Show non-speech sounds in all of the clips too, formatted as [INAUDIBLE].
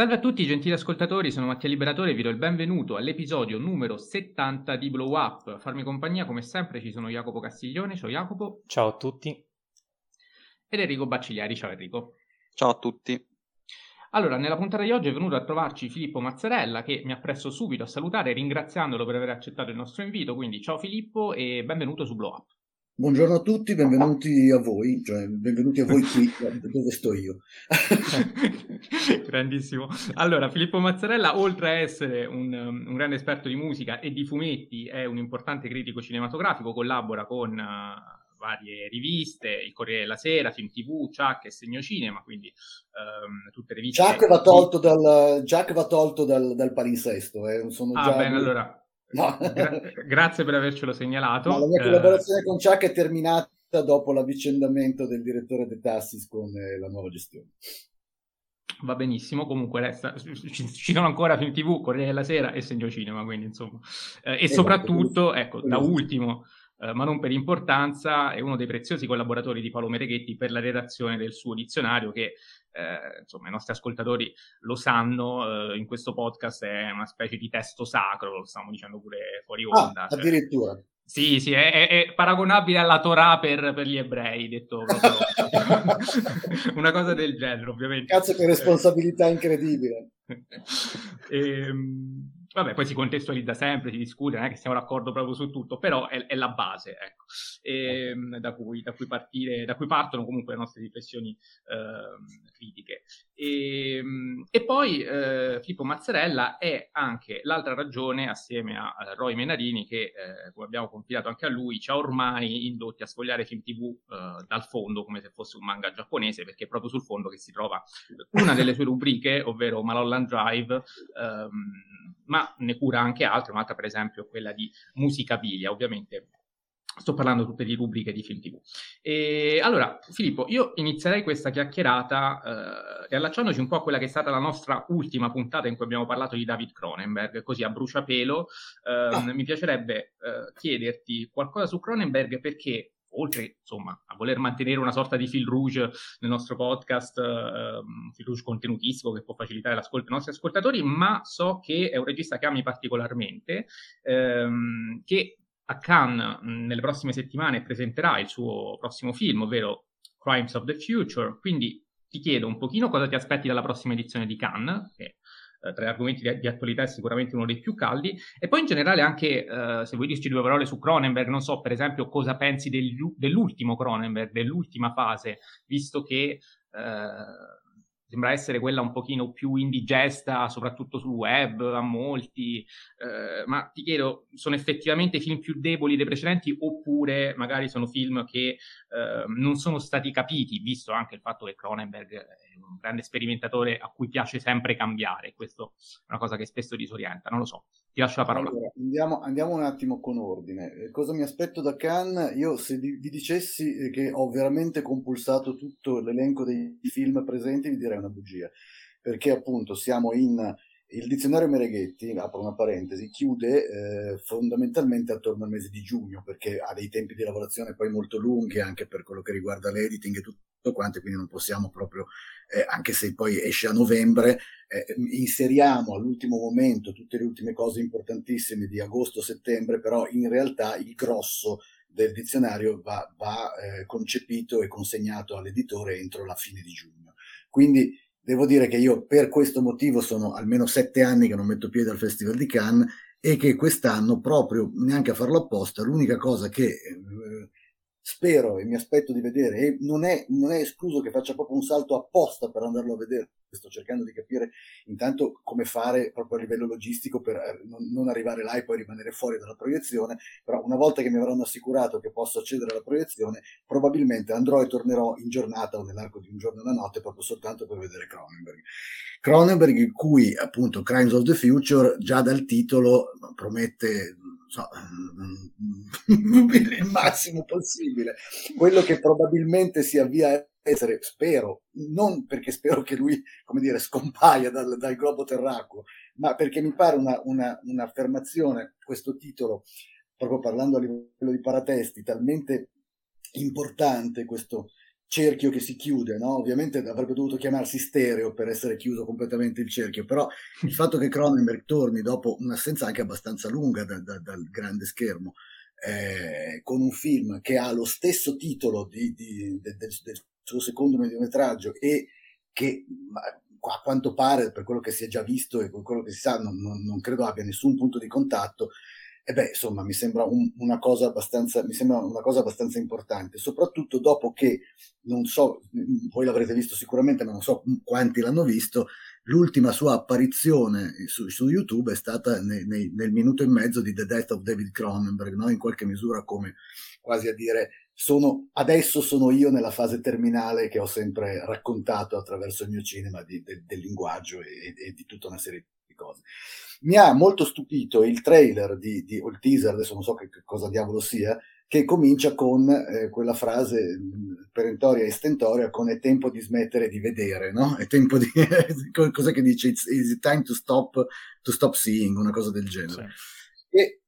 Salve a tutti gentili ascoltatori, sono Mattia Liberatore e vi do il benvenuto all'episodio numero 70 di Blow Up. A farmi compagnia come sempre ci sono Jacopo Castiglione, ciao Jacopo. Ciao a tutti. Ed Enrico Baccigliari, ciao Enrico. Ciao a tutti. Allora, nella puntata di oggi è venuto a trovarci Filippo Mazzarella che mi ha presso subito a salutare ringraziandolo per aver accettato il nostro invito, quindi ciao Filippo e benvenuto su Blow Up. Buongiorno a tutti, benvenuti a voi, cioè benvenuti a voi qui [LAUGHS] dove sto io. [LAUGHS] Grandissimo. Allora, Filippo Mazzarella, oltre a essere un, un, grande esperto di musica e di fumetti, è un importante critico cinematografico, collabora con uh, varie riviste, il Corriere della Sera, Film TV, Chuck e Segno Cinema, quindi um, tutte riviste. Chuck va tolto dal, Chuck va tolto dal, dal palinsesto, eh. Sono ah, già bene, allora No. Gra- grazie per avercelo segnalato. No, la mia collaborazione eh... con Chuck è terminata dopo l'avvicendamento del direttore De Tassis con eh, la nuova gestione. Va benissimo, comunque resta, ci, ci sono ancora film TV, Corriere della Sera e Segno Cinema, quindi insomma. Eh, e esatto, soprattutto, ecco, da ultimo, eh, ma non per importanza, è uno dei preziosi collaboratori di Paolo Mereghetti per la redazione del suo dizionario che eh, insomma i nostri ascoltatori lo sanno, eh, in questo podcast è una specie di testo sacro, lo stiamo dicendo pure fuori ah, onda. Ah, cioè, addirittura. Sì, sì, è, è, paragonabile alla Torah per, per gli ebrei, detto proprio. [LAUGHS] una cosa del genere, ovviamente. Cazzo che responsabilità incredibile. [LAUGHS] ehm, vabbè, poi si contestualizza sempre, si discute, non è che siamo d'accordo proprio su tutto, però è, è la base, ecco, e, ehm, da, cui, da, cui, partire, da cui partono comunque le nostre riflessioni eh, critiche. E, ehm, e poi eh, Filippo Mazzarella è anche l'altra ragione, assieme a, a Roy Menarini, che eh, come abbiamo confidato anche a lui, ci ha ormai indotti a sfogliare film TV eh, dal fondo come se fosse un manga giapponese, perché è proprio sul fondo che si trova una delle sue rubriche, ovvero Malholland Drive, ehm, ma ne cura anche altre, un'altra per esempio quella di Musicabilia, ovviamente sto parlando tutte di rubriche di film TV. E, allora, Filippo, io inizierei questa chiacchierata eh, riallacciandoci un po' a quella che è stata la nostra ultima puntata in cui abbiamo parlato di David Cronenberg, così a bruciapelo. Eh, ah. Mi piacerebbe eh, chiederti qualcosa su Cronenberg perché oltre insomma a voler mantenere una sorta di fil rouge nel nostro podcast, eh, un fil rouge contenutistico che può facilitare l'ascolto dei nostri ascoltatori, ma so che è un regista che ami particolarmente, ehm, che a Cannes nelle prossime settimane presenterà il suo prossimo film, ovvero Crimes of the Future, quindi ti chiedo un pochino cosa ti aspetti dalla prossima edizione di Cannes, che eh, tra gli argomenti di, di, attualità è sicuramente uno dei più caldi, e poi in generale anche, eh, se vuoi dirci due parole su Cronenberg, non so per esempio cosa pensi del, dell'ultimo Cronenberg, dell'ultima fase, visto che... Eh, sembra essere quella un pochino più indigesta, soprattutto sul web, a molti, eh, ma ti chiedo, sono effettivamente film più deboli dei precedenti oppure magari sono film che eh, non sono stati capiti, visto anche il fatto che Cronenberg è un grande sperimentatore a cui piace sempre cambiare, questo è una cosa che spesso disorienta, non lo so. Ti lascio la parola. Allora, andiamo, andiamo, un attimo con ordine. Eh, cosa mi aspetto da Cannes? Io se vi dicessi eh, che ho veramente compulsato tutto l'elenco dei film presenti, vi direi una bugia. Perché appunto siamo in... Il dizionario Mereghetti, apro una parentesi, chiude eh, fondamentalmente attorno al mese di giugno perché ha dei tempi di lavorazione poi molto lunghi anche per quello che riguarda l'editing e tutto quanto, quindi non possiamo proprio eh, anche se poi esce a novembre, eh, inseriamo all'ultimo momento tutte le ultime cose importantissime di agosto-settembre, però in realtà il grosso del dizionario va, va eh, concepito e consegnato all'editore entro la fine di giugno. Quindi devo dire che io per questo motivo sono almeno sette anni che non metto piede al Festival di Cannes e che quest'anno, proprio neanche a farlo apposta, l'unica cosa che eh, spero e mi aspetto di vedere, e non è, non è escluso che faccia proprio un salto apposta per andarlo a vedere, sto cercando di capire intanto come fare proprio a livello logistico per eh, non, arrivare là e poi rimanere fuori dalla proiezione, però una volta che mi avranno assicurato che posso accedere alla proiezione, probabilmente andrò e tornerò in giornata o nell'arco di un giorno e una notte proprio soltanto per vedere Cronenberg. Cronenberg, in cui appunto Crimes of the Future già dal titolo promette so, [LAUGHS] il massimo possibile. Quello che probabilmente si avvia a essere, spero, non perché spero che lui, come dire, scompaia dal, dal globo terracqueo, ma perché mi pare una, una, un'affermazione, questo titolo, proprio parlando a livello di paratesti, talmente importante questo cerchio che si chiude, no? Ovviamente avrebbe dovuto chiamarsi stereo per essere chiuso completamente il cerchio, però il fatto che Cronenberg torni dopo un'assenza anche abbastanza lunga da, da, dal grande schermo, eh, con un film che ha lo stesso titolo di, di, de, del, del suo secondo mediometraggio e che a quanto pare, per quello che si è già visto e per quello che si sa, non, non, non credo abbia nessun punto di contatto, e beh, insomma, mi sembra, un, una cosa abbastanza, mi sembra una cosa abbastanza importante, soprattutto dopo che, non so, voi l'avrete visto sicuramente, ma non so quanti l'hanno visto, l'ultima sua apparizione su, su YouTube è stata nei, nei, nel minuto e mezzo di The Death of David Cronenberg, no? in qualche misura come quasi a dire sono, adesso sono io nella fase terminale che ho sempre raccontato attraverso il mio cinema di, de, del linguaggio e, e di tutta una serie cose. Mi ha molto stupito il trailer di, di, o il teaser, adesso non so che, che cosa diavolo sia, che comincia con eh, quella frase perentoria e stentoria con è tempo di smettere di vedere, no? È tempo di... [LAUGHS] cos'è che dice? It's, it's time to stop, to stop seeing, una cosa del genere. Sì. E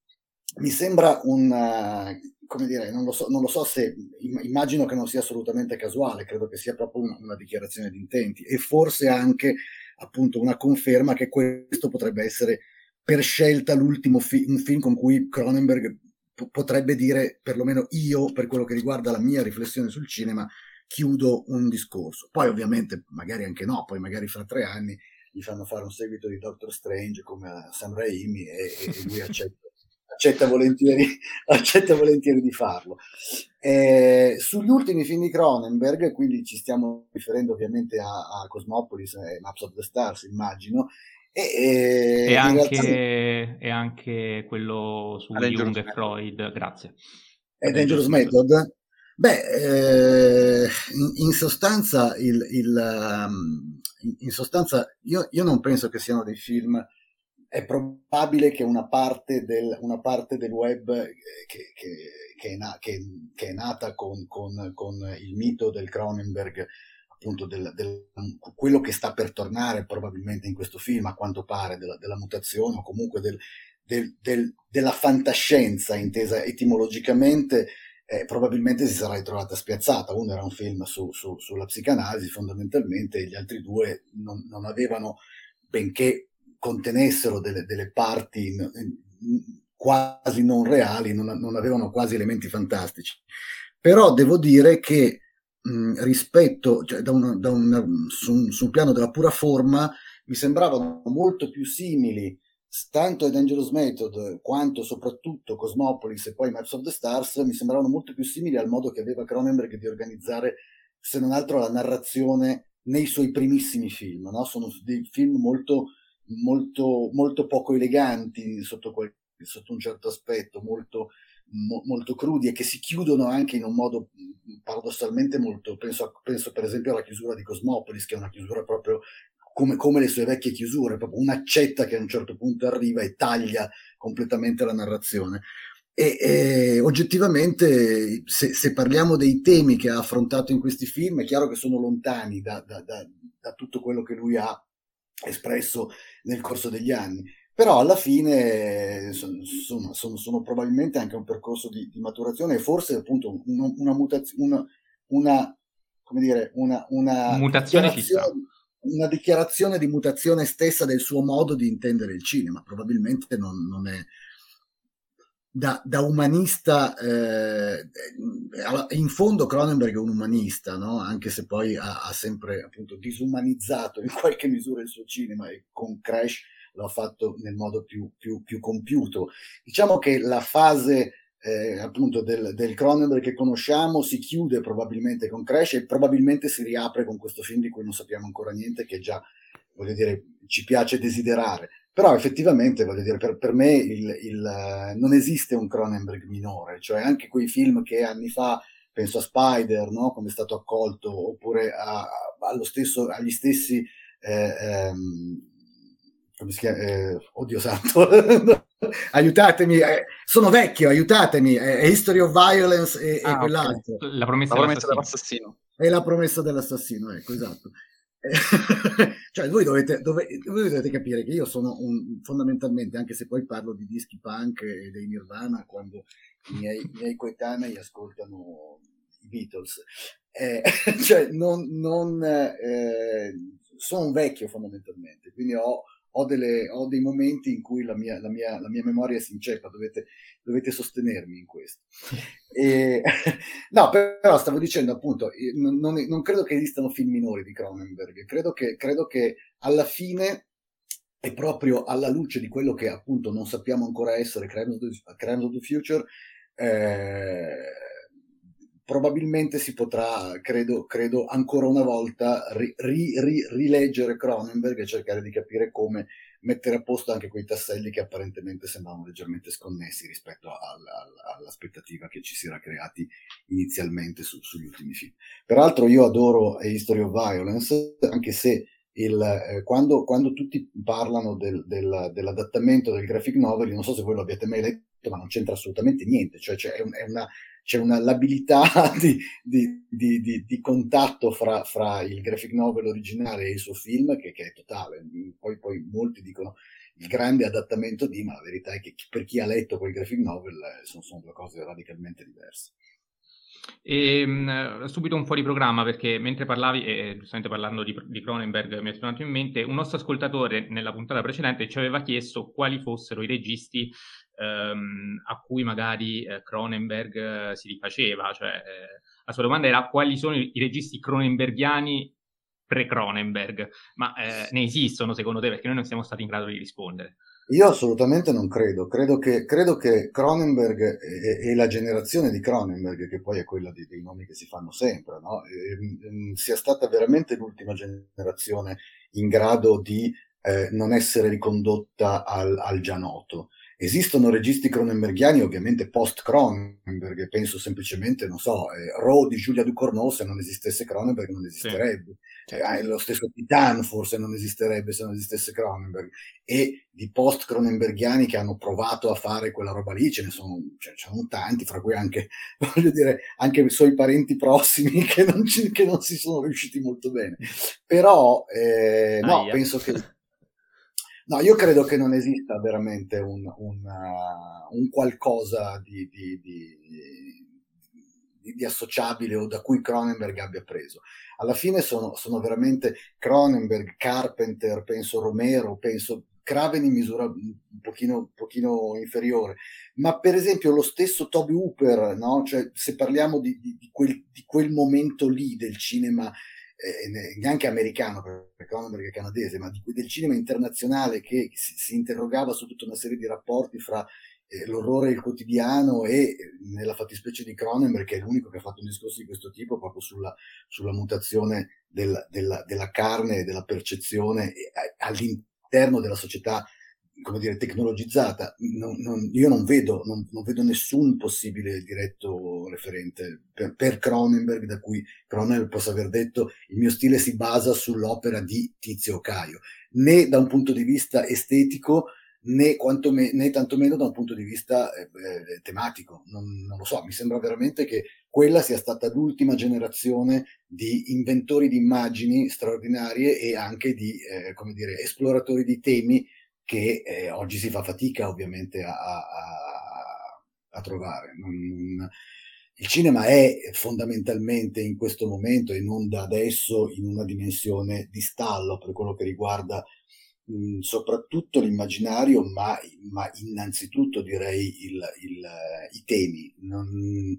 mi sembra un... come dire, non lo, so, non lo so se... immagino che non sia assolutamente casuale, credo che sia proprio una, una dichiarazione di intenti e forse anche appunto una conferma che questo potrebbe essere per scelta l'ultimo fi- film con cui Cronenberg p- potrebbe dire, perlomeno io, per quello che riguarda la mia riflessione sul cinema, chiudo un discorso. Poi ovviamente, magari anche no, poi magari fra tre anni gli fanno fare un seguito di Doctor Strange come a Sam Raimi e, e lui accetta accetta volentieri, [LAUGHS] accetta volentieri di farlo. Eh, sugli ultimi film di Cronenberg, quindi ci stiamo riferendo ovviamente a, a Cosmopolis e Maps of the Stars, immagino, e, e, e, anche, realtà... e, anche, quello su Jung e Freud, grazie. E Dangerous Method? Beh, eh, in, in, sostanza, il, il, um, in sostanza io, io, non penso che siano dei film è probabile che una parte del, una parte del web eh, che, che, che, è, na, che, è, nata con, con, con, il mito del Cronenberg, appunto del, del, quello che sta per tornare probabilmente in questo film, a quanto pare, della, della mutazione o comunque del, della fantascienza intesa etimologicamente, eh, probabilmente si sarà ritrovata spiazzata. Uno era un film su, su, sulla psicanalisi fondamentalmente, gli altri due non, non avevano, benché contenessero delle, delle parti in, in, quasi non reali, non, non, avevano quasi elementi fantastici. Però devo dire che mh, rispetto, cioè da una, da una, su, su, un piano della pura forma, mi sembravano molto più simili tanto a Dangerous Method quanto soprattutto Cosmopolis e poi Maps of the Stars mi sembravano molto più simili al modo che aveva Cronenberg di organizzare se non altro la narrazione nei suoi primissimi film no? sono dei film molto molto, molto poco eleganti sotto, quel, sotto un certo aspetto, molto, mo, molto crudi e che si chiudono anche in un modo paradossalmente molto, penso, penso per esempio alla chiusura di Cosmopolis, che è una chiusura proprio come, come, le sue vecchie chiusure, proprio un'accetta che a un certo punto arriva e taglia completamente la narrazione. E, e oggettivamente, se, se, parliamo dei temi che ha affrontato in questi film, è chiaro che sono lontani da, da, da, da tutto quello che lui ha espresso nel corso degli anni. Però alla fine insomma, sono, sono, probabilmente anche un percorso di, di maturazione e forse appunto una, una mutazione, una, una, come dire, una, una mutazione dichiarazione, una dichiarazione di mutazione stessa del suo modo di intendere il cinema. Probabilmente non, non è, da, da umanista, eh, in fondo Cronenberg è un umanista, no? anche se poi ha, ha, sempre appunto disumanizzato in qualche misura il suo cinema e con Crash l'ha fatto nel modo più, più, più compiuto. Diciamo che la fase eh, appunto del, del, Cronenberg che conosciamo si chiude probabilmente con Crash e probabilmente si riapre con questo film di cui non sappiamo ancora niente, che già, voglio dire, ci piace desiderare. Però effettivamente, voglio dire, per, per me il, il, non esiste un Cronenberg minore, cioè anche quei film che anni fa, penso a Spider, no? come è stato accolto, oppure a, allo stesso, agli stessi... Eh, ehm, come si chiama? Eh, oddio santo, [LAUGHS] aiutatemi, eh, sono vecchio, aiutatemi, è History of Violence e, ah, e quell'altro. Okay. La promessa, la promessa dell'assassino. È la promessa dell'assassino, ecco, esatto. [LAUGHS] cioè voi dovete, dove, voi dovete, capire che io sono un, fondamentalmente, anche se poi parlo di dischi punk e dei Nirvana, quando i miei, i miei coetanei ascoltano i Beatles. Eh, [LAUGHS] cioè, non, non eh, sono un vecchio fondamentalmente, quindi ho, ho, delle, ho dei momenti in cui la mia, la mia, la mia memoria si inceppa, dovete, dovete sostenermi in questo. E, [LAUGHS] no, però stavo dicendo appunto, non, non, credo che esistano film minori di Cronenberg, credo che, credo che alla fine è proprio alla luce di quello che appunto non sappiamo ancora essere Crimes of the, Crimes of the Future, eh, probabilmente si potrà, credo, credo ancora una volta, ri, ri, ri, rileggere Cronenberg e cercare di capire come mettere a posto anche quei tasselli che apparentemente sembravano leggermente sconnessi rispetto alla, all'aspettativa che ci si era creati inizialmente su, sugli ultimi film. Peraltro io adoro History of Violence, anche se il, eh, quando, quando, tutti parlano del, del, dell'adattamento del graphic novel, non so se voi lo abbiate mai letto, ma non c'entra assolutamente niente, cioè, cioè è, un, è una c'è una labilità [LAUGHS] di, di, di, di contatto fra, fra, il graphic novel originale e il suo film che, che è totale. Poi, poi, molti dicono il grande adattamento di, ma la verità è che per chi ha letto quel graphic novel eh, sono, sono due cose radicalmente diverse. E, mh, subito un fuori programma perché mentre parlavi, e giustamente parlando di, di Cronenberg, mi è tornato in mente un nostro ascoltatore nella puntata precedente ci aveva chiesto quali fossero i registi ehm, a cui magari eh, Cronenberg eh, si rifaceva. Cioè, eh, la sua domanda era quali sono i, registi cronenbergiani pre-Cronenberg, ma eh, ne esistono secondo te? Perché noi non siamo stati in grado di rispondere. Io assolutamente non credo, credo che, credo che Cronenberg e, e, la generazione di Cronenberg, che poi è quella di, dei nomi che si fanno sempre, no? e, ehm, sia stata veramente l'ultima generazione in grado di eh, non essere ricondotta al, al già noto. Esistono registi cronenbergiani ovviamente post-Cronenberg, penso semplicemente, non so, eh, Raw di Giulia Ducournau, se non esistesse Cronenberg non esisterebbe. Sì. Eh, lo stesso Titan forse non esisterebbe se non esistesse Cronenberg. E di post-Cronenbergiani che hanno provato a fare quella roba lì, ce ne sono, ce ne sono tanti, fra cui anche, [LAUGHS] voglio dire, anche i suoi parenti prossimi [LAUGHS] che non, ci, che non si sono riusciti molto bene. Però, eh, no, penso che No, io credo che non esista veramente un, un, uh, un qualcosa di, di, di, di, associabile o da cui Cronenberg abbia preso. Alla fine sono, sono veramente Cronenberg, Carpenter, penso Romero, penso Craven in misura un pochino, un pochino, inferiore, ma per esempio lo stesso Toby Hooper, no? cioè, se parliamo di, di, di, quel, di, quel, momento lì del cinema eh, neanche americano, perché Cronenberg è canadese, ma di, del cinema internazionale che si, si, interrogava su tutta una serie di rapporti fra eh, l'orrore e il quotidiano e nella fattispecie di Cronenberg, che è l'unico che ha fatto un discorso di questo tipo proprio sulla, sulla mutazione del, della, della, carne e della percezione eh, all'interno della società come dire, tecnologizzata, non, non, io non vedo, non, non, vedo nessun possibile diretto referente per, Cronenberg, da cui Cronenberg possa aver detto il mio stile si basa sull'opera di Tizio Caio, né da un punto di vista estetico, né, me, né tantomeno da un punto di vista eh, eh, tematico. Non, non lo so, mi sembra veramente che quella sia stata l'ultima generazione di inventori di immagini straordinarie e anche di, eh, come dire, esploratori di temi che eh, oggi si fa fatica ovviamente a, a, a trovare. Il cinema è fondamentalmente in questo momento e non da adesso in una dimensione di stallo per quello che riguarda mh, soprattutto l'immaginario, ma, ma, innanzitutto direi il, il, i temi. Non,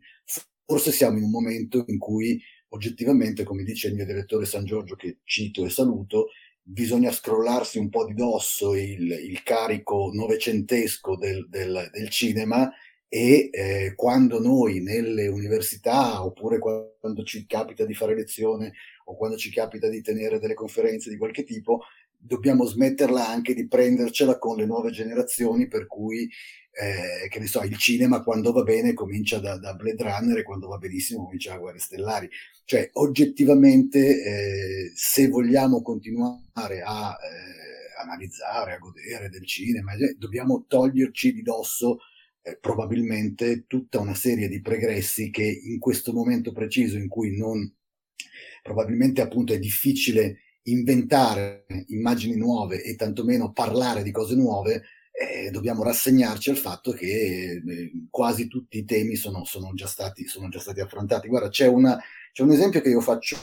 forse siamo in un momento in cui oggettivamente, come dice il mio direttore San Giorgio, che cito e saluto, bisogna scrollarsi un po' di dosso il, il carico novecentesco del, del, del cinema e eh, quando noi nelle università oppure quando ci capita di fare lezione o quando ci capita di tenere delle conferenze di qualche tipo, dobbiamo smetterla anche di prendercela con le nuove generazioni per cui eh, che ne so, il cinema quando va bene comincia da, da Blade Runner e quando va benissimo comincia da Guerre Stellari. Cioè, oggettivamente, eh, se vogliamo continuare a eh, analizzare, a godere del cinema, eh, dobbiamo toglierci di dosso eh, probabilmente tutta una serie di pregressi che in questo momento preciso in cui non probabilmente appunto è difficile inventare immagini nuove e tantomeno parlare di cose nuove, eh, dobbiamo rassegnarci al fatto che eh, quasi tutti i temi sono, sono, già stati, sono, già stati, affrontati. Guarda, c'è, una, c'è, un esempio che io faccio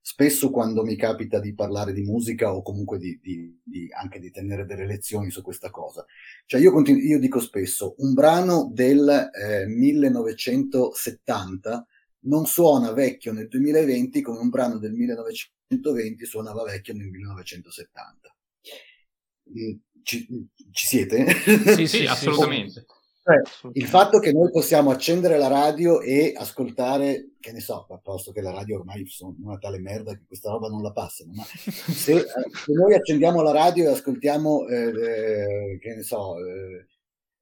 spesso quando mi capita di parlare di musica o comunque di, di, di, anche di tenere delle lezioni su questa cosa. Cioè io, continu- io dico spesso, un brano del eh, 1970 non suona vecchio nel 2020 come un brano del 1920 suonava vecchio nel 1970 ci, ci siete? Sì, sì, [LAUGHS] assolutamente. Cioè, il fatto che noi possiamo accendere la radio e ascoltare, che ne so, a posto che la radio ormai sono una tale merda che questa roba non la passano, ma se, eh, se noi accendiamo la radio e ascoltiamo, eh, eh, che ne so, eh,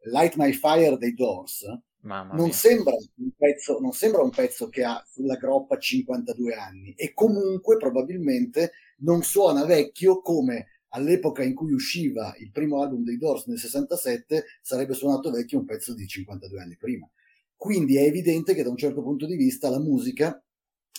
Light My Fire dei Doors, non sembra, pezzo, non sembra, un pezzo, che ha sulla groppa 52 anni e comunque probabilmente non suona vecchio come all'epoca in cui usciva il primo album dei Doors nel 67 sarebbe suonato vecchio un pezzo di 52 anni prima. Quindi è evidente che da un certo punto di vista la musica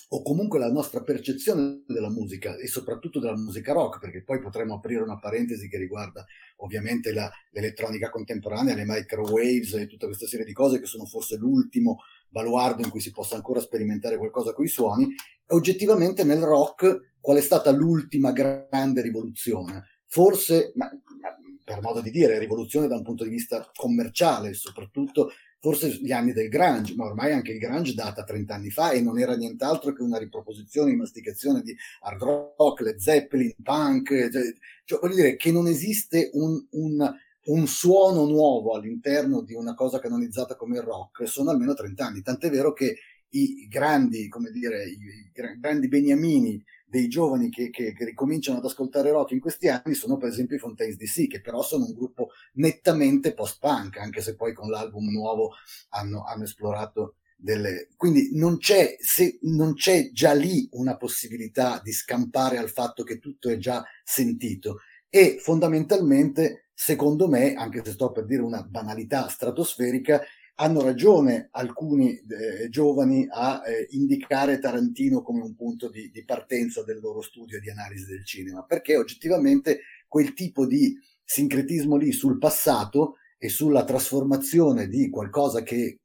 o comunque la nostra percezione della musica e soprattutto della musica rock, perché poi potremmo aprire una parentesi che riguarda ovviamente la, l'elettronica contemporanea, le microwaves e tutta questa serie di cose che sono forse l'ultimo baluardo in cui si possa ancora sperimentare qualcosa con i suoni, oggettivamente nel rock qual è stata l'ultima grande rivoluzione? Forse, ma, ma per modo di dire, rivoluzione da un punto di vista commerciale, soprattutto forse gli anni del grunge, ma ormai anche il grunge data 30 anni fa e non era nient'altro che una riproposizione e masticazione di hard rock, Led Zeppelin, punk, cioè, cioè voglio dire che non esiste un, un, un, suono nuovo all'interno di una cosa canonizzata come il rock, sono almeno 30 anni, tant'è vero che i grandi, come dire, i grandi beniamini dei giovani che, che, che, ricominciano ad ascoltare rock in questi anni sono per esempio i Fontaines DC, che però sono un gruppo nettamente post-punk, anche se poi con l'album nuovo hanno, hanno esplorato delle... Quindi non c'è, se, non c'è già lì una possibilità di scampare al fatto che tutto è già sentito. E fondamentalmente, secondo me, anche se sto per dire una banalità stratosferica, hanno ragione alcuni eh, giovani a eh, indicare Tarantino come un punto di, di, partenza del loro studio di analisi del cinema, perché oggettivamente quel tipo di sincretismo lì sul passato e sulla trasformazione di qualcosa che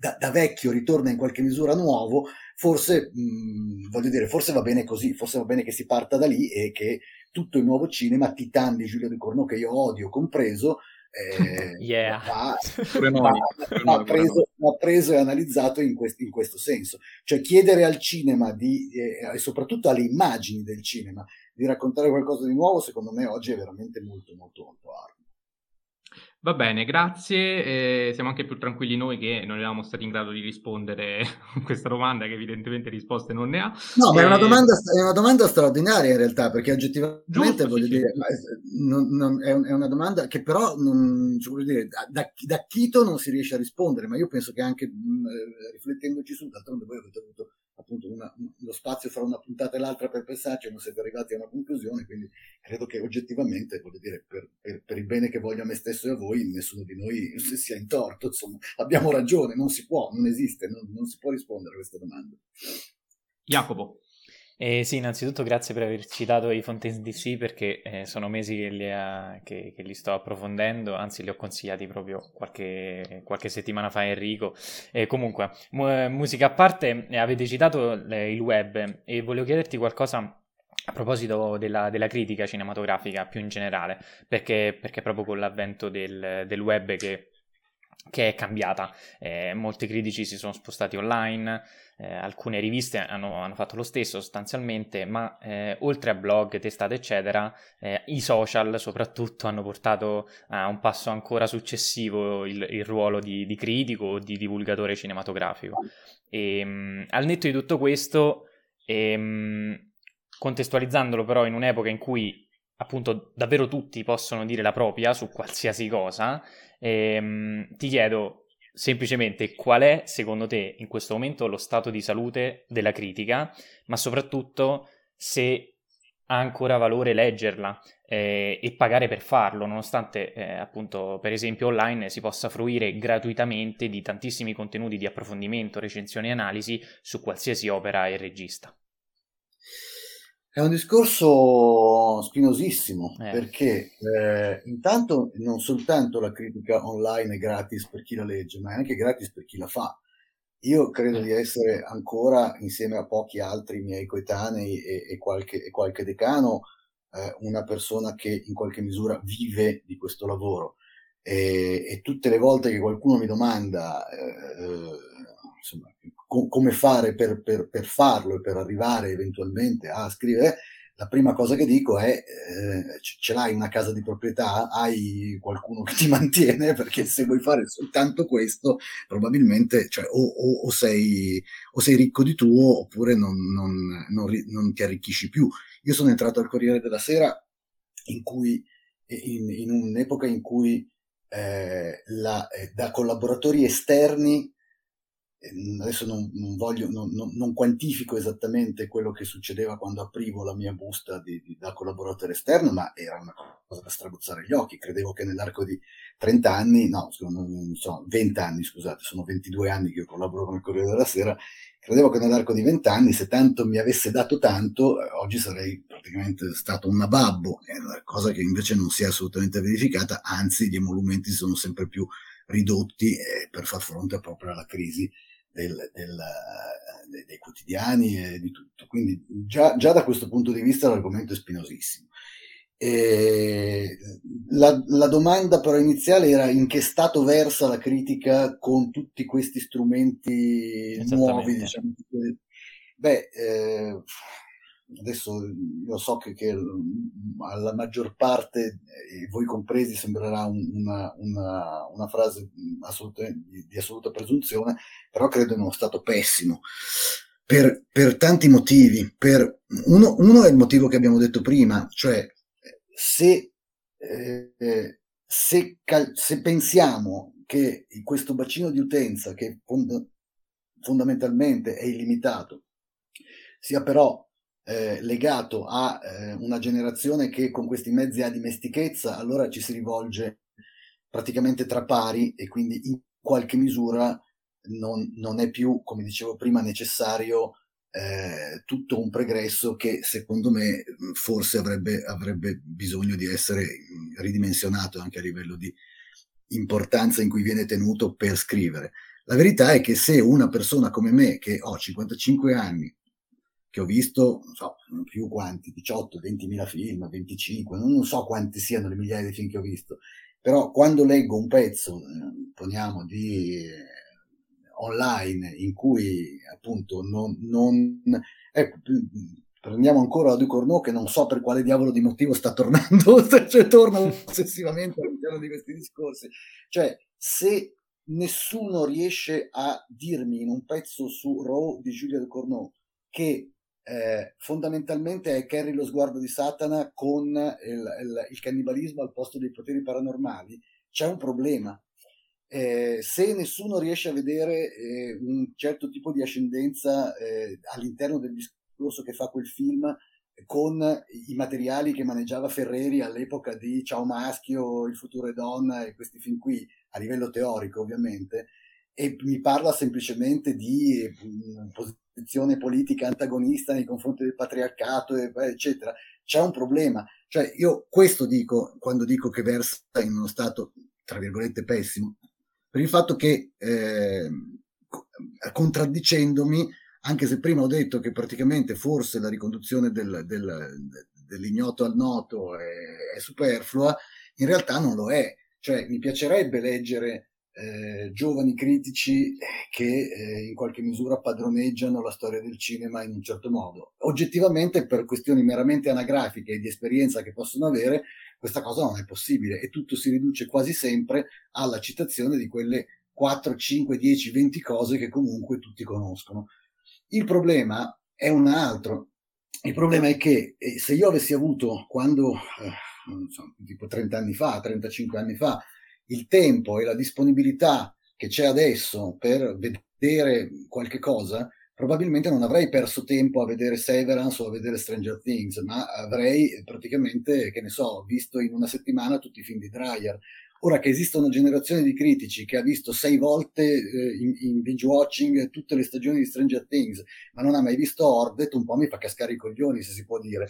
da, da vecchio ritorna in qualche misura nuovo, forse, mh, voglio dire, forse va bene così, forse va bene che si parta da lì e che tutto il nuovo cinema, Titan di Giulio De Corno, che io odio compreso, [LAUGHS] eh, yeah. va, [LAUGHS] va, va, preso, va, preso, e analizzato in, quest, in, questo senso. Cioè chiedere al cinema di, eh, e soprattutto alle immagini del cinema di raccontare qualcosa di nuovo, secondo me oggi è veramente molto molto molto arduo. Va bene, grazie. Eh, siamo anche più tranquilli noi che non eravamo stati in grado di rispondere [LAUGHS] a questa domanda, che evidentemente risposte non ne ha. No, ma è, una eh, domanda, è, una domanda, straordinaria in realtà, perché oggettivamente Giusto, voglio sì, dire, sì. Non, non, è, una domanda che però non, cioè, dire, da, da Chito non si riesce a rispondere, ma io penso che anche mh, eh, riflettendoci su, d'altronde voi avete avuto appunto una, lo spazio fra una puntata e l'altra per pensarci non siete arrivati a una conclusione, quindi credo che oggettivamente, voglio dire, per, per, per, il bene che voglio a me stesso e a voi, nessuno di noi [LAUGHS] sia in torto, insomma, abbiamo ragione, non si può, non esiste, non, non si può rispondere a questa domanda. Jacopo. Eh, sì, innanzitutto grazie per aver citato i Fontaines DC perché eh, sono mesi che li, ha, che, che li, sto approfondendo, anzi li ho consigliati proprio qualche, qualche settimana fa Enrico. Eh, comunque, mu- musica a parte, eh, avete citato il web e volevo chiederti qualcosa a proposito della, della, critica cinematografica più in generale, perché, perché proprio con l'avvento del, del web che che è cambiata. Eh, molti critici si sono spostati online, eh, alcune riviste hanno, hanno, fatto lo stesso sostanzialmente, ma eh, oltre a blog, testate, eccetera, eh, i social soprattutto hanno portato a un passo ancora successivo il, il ruolo di, di, critico o di divulgatore cinematografico. E, ehm, mh, al netto di tutto questo, e, ehm, mh, contestualizzandolo però in un'epoca in cui appunto davvero tutti possono dire la propria su qualsiasi cosa, ehm, ti chiedo semplicemente qual è secondo te in questo momento lo stato di salute della critica, ma soprattutto se ha ancora valore leggerla eh, e pagare per farlo, nonostante eh, appunto per esempio online si possa fruire gratuitamente di tantissimi contenuti di approfondimento, recensioni e analisi su qualsiasi opera e regista. È un discorso spinosissimo eh. perché eh, intanto non soltanto la critica online è gratis per chi la legge, ma è anche gratis per chi la fa. Io credo eh. di essere ancora, insieme a pochi altri miei coetanei e, e, qualche, e qualche, decano, eh, una persona che in qualche misura vive di questo lavoro. E, e tutte le volte che qualcuno mi domanda eh, insomma, co- come fare per, per, per, farlo e per arrivare eventualmente a scrivere, la prima cosa che dico è eh, ce l'hai una casa di proprietà, hai qualcuno che ti [LAUGHS] mantiene, perché se vuoi fare soltanto questo, probabilmente cioè, o, o, o, sei, o, sei, ricco di tuo oppure non, non, non, non, ti arricchisci più. Io sono entrato al Corriere della Sera in, cui, in, in un'epoca in cui eh, la, eh, da collaboratori esterni adesso non, non, voglio, non, non, quantifico esattamente quello che succedeva quando aprivo la mia busta di, di, da collaboratore esterno, ma era una cosa da strabuzzare gli occhi. Credevo che nell'arco di 30 anni, no, so, 20 anni, scusate, sono 22 anni che io collaboro con il Corriere della Sera, credevo che nell'arco di 20 anni, se tanto mi avesse dato tanto, eh, oggi sarei praticamente stato un nababbo, cosa che invece non si è assolutamente verificata, anzi gli emolumenti sono sempre più ridotti eh, per far fronte proprio alla crisi del, del, eh, dei quotidiani e di tutto. Quindi già, già, da questo punto di vista l'argomento è spinosissimo. La, la, domanda però iniziale era in che stato versa la critica con tutti questi strumenti nuovi, diciamo. Beh, eh, adesso io so che, che alla maggior parte, eh, voi compresi, sembrerà una, una, una frase di, di, assoluta presunzione, però credo in uno stato pessimo. Per, per tanti motivi. Per, uno, uno, è il motivo che abbiamo detto prima, cioè se, eh, se, se pensiamo che questo bacino di utenza, che fond- fondamentalmente è illimitato, sia però eh, legato a eh, una generazione che con questi mezzi ha dimestichezza, allora ci si rivolge praticamente tra pari e quindi in qualche misura non, non è più, come dicevo prima, necessario eh, tutto un pregresso che secondo me forse avrebbe, avrebbe bisogno di essere ridimensionato anche a livello di importanza in cui viene tenuto per scrivere. La verità è che se una persona come me, che ho 55 anni, che ho visto, non so, più quanti, 18, 20 mila film, 25, non so quanti siano le migliaia di film che ho visto, però quando leggo un pezzo, eh, poniamo, di eh, online in cui appunto non, non ecco, prendiamo ancora la Ducorneau che non so per quale diavolo di motivo sta tornando, [LAUGHS] cioè torna ossessivamente all'interno di questi discorsi, cioè se nessuno riesce a dirmi in un pezzo su Raw di Giulia Ducorneau che eh, fondamentalmente è Carrie lo sguardo di Satana con il, il, il, cannibalismo al posto dei poteri paranormali, c'è un problema. Eh, se nessuno riesce a vedere eh, un certo tipo di ascendenza eh, all'interno del discorso che fa quel film con i materiali che maneggiava Ferreri all'epoca di Ciao Maschio, Il futuro è donna e questi film qui, a livello teorico ovviamente, e mi parla semplicemente di posizione politica antagonista nei confronti del patriarcato, eccetera. C'è un problema. Cioè, io questo dico quando dico che versa in uno stato, tra virgolette, pessimo, per il fatto che, eh, contraddicendomi, anche se prima ho detto che praticamente forse la riconduzione del, del, dell'ignoto al noto è, è superflua, in realtà non lo è. Cioè, mi piacerebbe leggere eh, giovani critici che eh, in qualche misura padroneggiano la storia del cinema in un certo modo. Oggettivamente, per questioni meramente anagrafiche e di esperienza che possono avere, questa cosa non è possibile e tutto si riduce quasi sempre alla citazione di quelle 4, 5, 10, 20 cose che comunque tutti conoscono. Il problema è un altro. Il problema è che eh, se io avessi avuto quando, eh, so, tipo 30 anni fa, 35 anni fa, il tempo e la disponibilità che c'è adesso per vedere qualche cosa, probabilmente non avrei perso tempo a vedere Severance o a vedere Stranger Things, ma avrei praticamente, che ne so, visto in una settimana tutti i film di Dreyer. Ora che esiste una generazione di critici che ha visto sei volte eh, in, in, binge watching tutte le stagioni di Stranger Things, ma non ha mai visto Ordet, un po' mi fa cascare i coglioni, se si può dire.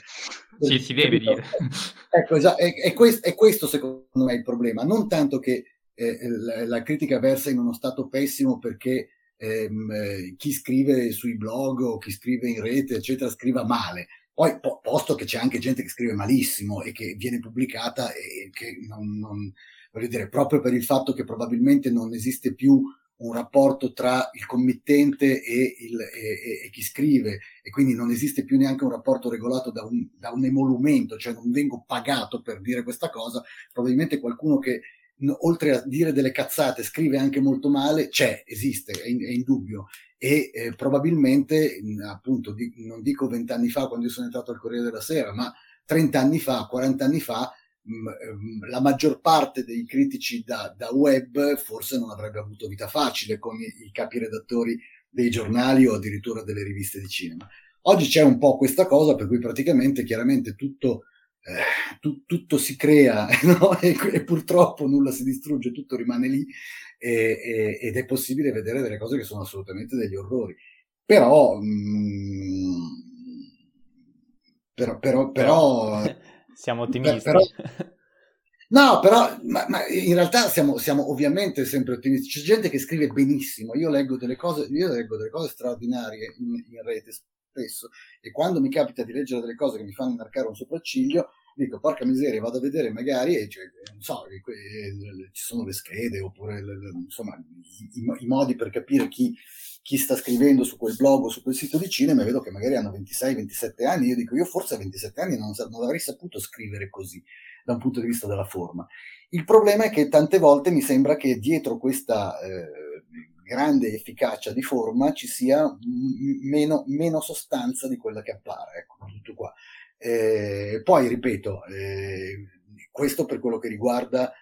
Sì, si deve dire. [LAUGHS] Ecco, esatto, è, è, questo, è, questo, secondo me il problema, non tanto che eh, la, la, critica versa in uno stato pessimo perché ehm, eh, chi scrive sui blog o chi scrive in rete, eccetera, scriva male. Poi, po- posto che c'è anche gente che scrive malissimo e che viene pubblicata e che non, non voglio dire, proprio per il fatto che probabilmente non esiste più un rapporto tra il committente e, il, e, e, chi scrive e quindi non esiste più neanche un rapporto regolato da un, da un emolumento, cioè non vengo pagato per dire questa cosa, probabilmente qualcuno che oltre a dire delle cazzate, scrive anche molto male, c'è, esiste, è, in, è indubbio. E eh, probabilmente, appunto, di, non dico vent'anni fa quando io sono entrato al Corriere della Sera, ma 30 anni fa, 40 anni fa, la maggior parte dei critici da, da, web forse non avrebbe avuto vita facile con i, i capi redattori dei giornali o addirittura delle riviste di cinema. Oggi c'è un po' questa cosa per cui praticamente chiaramente tutto eh, tu, tutto si crea [LAUGHS] no? e, e, purtroppo nulla si distrugge, tutto rimane lì e, e, ed è possibile vedere delle cose che sono assolutamente degli orrori. Però, mh, mm, però, però, però [LAUGHS] siamo ottimisti. Però, [LAUGHS] no, però ma, ma in realtà siamo, siamo, ovviamente sempre ottimisti. C'è gente che scrive benissimo. Io leggo delle cose, io leggo delle cose straordinarie in, in rete spesso e quando mi capita di leggere delle cose che mi fanno inarcare un sopracciglio dico porca miseria vado a vedere magari e cioè, non so ci sono le schede oppure le, le, insomma i, i, i, modi per capire chi, chi, sta scrivendo su quel blog o su quel sito di cinema e vedo che magari hanno 26-27 anni io dico io forse a 27 anni non, non avrei saputo scrivere così da un punto di vista della forma il problema è che tante volte mi sembra che dietro questa eh, grande efficacia di forma ci sia m- meno, meno, sostanza di quella che appare. Ecco, tutto qua. Eh, poi, ripeto, eh, questo per quello che riguarda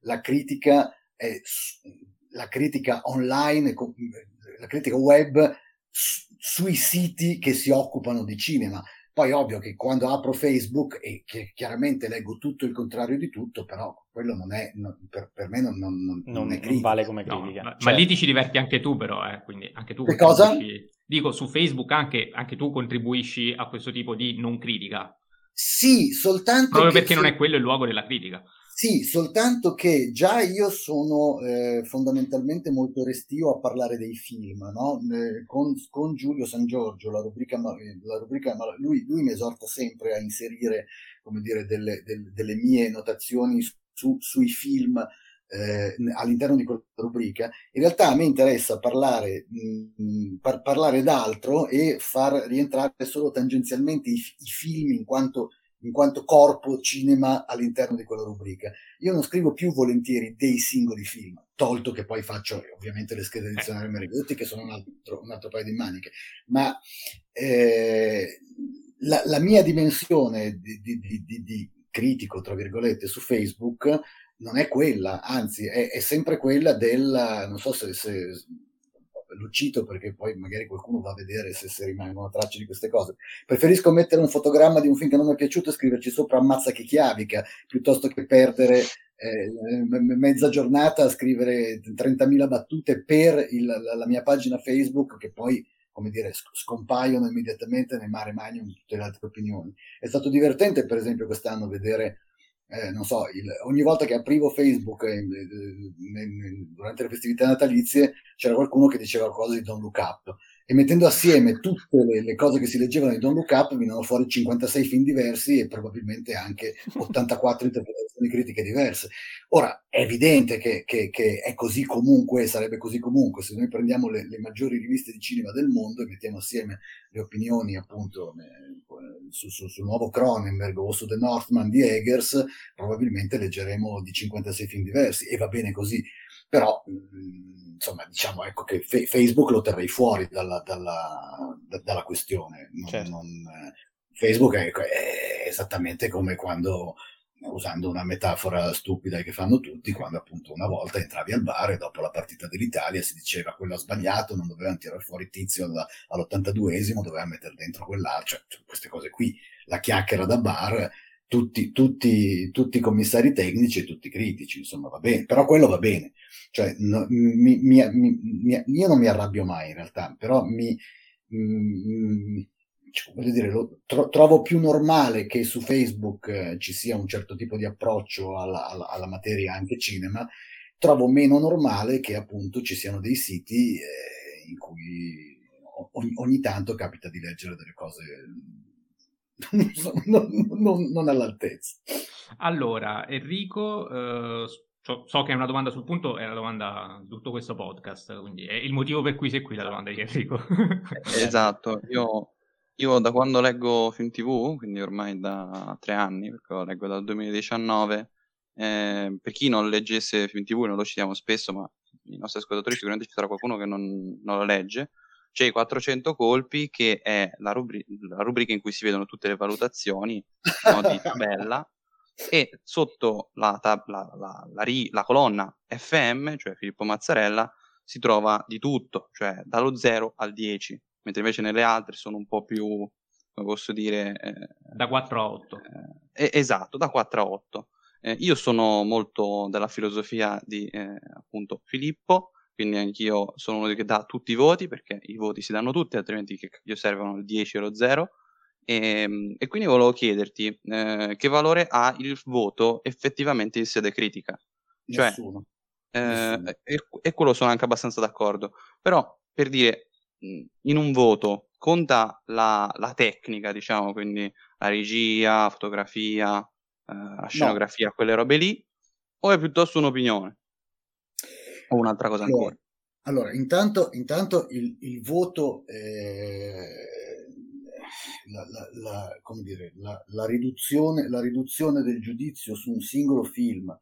la critica, eh, la critica online, la critica web sui siti che si occupano di cinema. Poi ovvio che quando apro Facebook e che chiaramente leggo tutto il contrario di tutto, però quello non è, non, per, per, me non, non, non, è critica. vale come critica. No, ma, cioè, ma, lì ti ci diverti anche tu però, eh, quindi anche tu... Che cosa? Dico, su Facebook anche, anche, tu contribuisci a questo tipo di non critica. Sì, soltanto... Proprio perché su... non è quello il luogo della critica. Sì, soltanto che già io sono eh, fondamentalmente molto restio a parlare dei film, no? eh, con, con, Giulio San Giorgio, la rubrica, la rubrica lui, lui, mi esorta sempre a inserire, dire, delle, delle, delle mie notazioni su, sui film eh, all'interno di quella rubrica. In realtà a me interessa parlare, mh, mm, par- parlare d'altro e far rientrare solo tangenzialmente i, i film in quanto in quanto corpo cinema all'interno di quella rubrica. Io non scrivo più volentieri dei singoli film, tolto che poi faccio ovviamente le schede dizionarie Merigotti che sono un altro, un altro, paio di maniche, ma eh, la, la, mia dimensione di, di, di, di, critico, tra virgolette, su Facebook non è quella, anzi è, è sempre quella del, non so se, se lo cito perché poi magari qualcuno va a vedere se, se rimangono tracce di queste cose. Preferisco mettere un fotogramma di un film che non mi è piaciuto e scriverci sopra ammazza che chiavica, piuttosto che perdere eh, mezza giornata a scrivere 30.000 battute per il, la, la, mia pagina Facebook che poi come dire, scompaiono immediatamente nel mare magnum tutte le altre opinioni. È stato divertente, per esempio, quest'anno vedere eh, non so, il, ogni volta che aprivo Facebook eh, durante le festività natalizie c'era qualcuno che diceva qualcosa di Don't Look Up e mettendo assieme tutte le, le, cose che si leggevano di Don't Look Up venivano fuori 56 film diversi e probabilmente anche 84 interpretazioni critiche diverse. Ora, è evidente che, che, che, è così comunque, sarebbe così comunque, se noi prendiamo le, le, maggiori riviste di cinema del mondo e mettiamo assieme le opinioni appunto eh, su, su, sul nuovo Cronenberg o su The Northman di Eggers, probabilmente leggeremo di 56 film diversi e va bene così. Però, mh, insomma, diciamo ecco che fe- Facebook lo terrei fuori dalla, dalla, da, dalla questione. Non, certo. non, Facebook è, è, esattamente come quando usando una metafora stupida che fanno tutti, quando appunto una volta entravi al bar e dopo la partita dell'Italia si diceva quello ha sbagliato, non dovevano tirare fuori tizio all'82esimo, doveva mettere dentro quell'altro, cioè, queste cose qui, la chiacchiera da bar, tutti, tutti, tutti commissari tecnici e tutti critici, insomma va bene, però quello va bene, cioè no, mi, mi, mi, io non mi arrabbio mai in realtà, però mi... cioè, dire, lo, tro- trovo più normale che su Facebook eh, ci sia un certo tipo di approccio alla, alla, alla, materia anche cinema, trovo meno normale che appunto ci siano dei siti eh, in cui ogni, ogni, tanto capita di leggere delle cose non, non, non all'altezza. Allora, Enrico, eh, so, che è una domanda sul punto, è la domanda di tutto questo podcast, quindi è il motivo per cui sei qui la domanda di Enrico. esatto, io io da quando leggo film TV, quindi ormai da tre anni, perché lo leggo dal 2019, eh, per chi non leggesse film TV, non lo citiamo spesso, ma i nostri ascoltatori sicuramente ci sarà qualcuno che non, non lo legge, c'è i 400 colpi che è la, rubri- la, rubrica in cui si vedono tutte le valutazioni no, di [LAUGHS] tabella e sotto la, tab- la, la, colonna FM, cioè Filippo Mazzarella, si trova di tutto, cioè dallo 0 al 10 mentre invece nelle altre sono un po' più, come posso dire... Eh, da 4 a 8. Eh, esatto, da 4 a 8. Eh, io sono molto della filosofia di eh, appunto Filippo, quindi anch'io sono uno che dà tutti i voti, perché i voti si danno tutti, altrimenti che io servono il 10 o lo 0. E, ehm, e, quindi volevo chiederti eh, che valore ha il voto effettivamente in sede critica. Cioè, Nessuno. Eh, Nessuno. E, e, quello sono anche abbastanza d'accordo. Però, per dire, in un voto conta la, la, tecnica, diciamo, quindi la regia, fotografia, eh, la scenografia, no. quelle robe lì, o è piuttosto un'opinione? O un'altra cosa allora, ancora? Allora, intanto, intanto il, il voto, eh, la, la, dire, la, riduzione, la riduzione del giudizio su un singolo film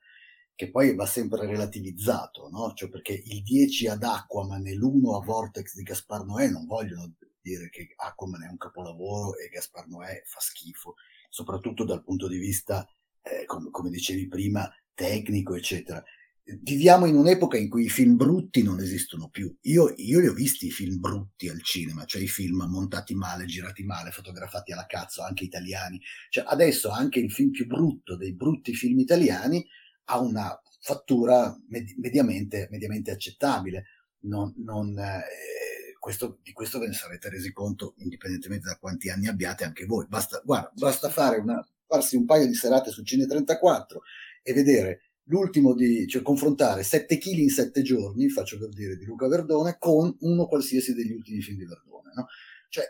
che poi va sempre relativizzato, no? Cioè perché il 10 ad Aquaman e l'1 a Vortex di Gaspar Noè non vogliono dire che Aquaman è un capolavoro e Gaspar Noè fa schifo, soprattutto dal punto di vista, eh, come, come dicevi prima, tecnico, eccetera. Viviamo in un'epoca in cui i film brutti non esistono più. Io, io, li ho visti i film brutti al cinema, cioè i film montati male, girati male, fotografati alla cazzo, anche italiani. Cioè adesso anche il film più brutto dei brutti film italiani ha una fattura med- mediamente, mediamente, accettabile. Non, non, eh, questo, di questo ve ne sarete resi conto indipendentemente da quanti anni abbiate anche voi. Basta, guarda, basta fare una, farsi un paio di serate su Cine 34 e vedere l'ultimo di, cioè confrontare 7 kg in 7 giorni, faccio per dire, di Luca Verdone con uno qualsiasi degli ultimi film di Verdone. No? Cioè,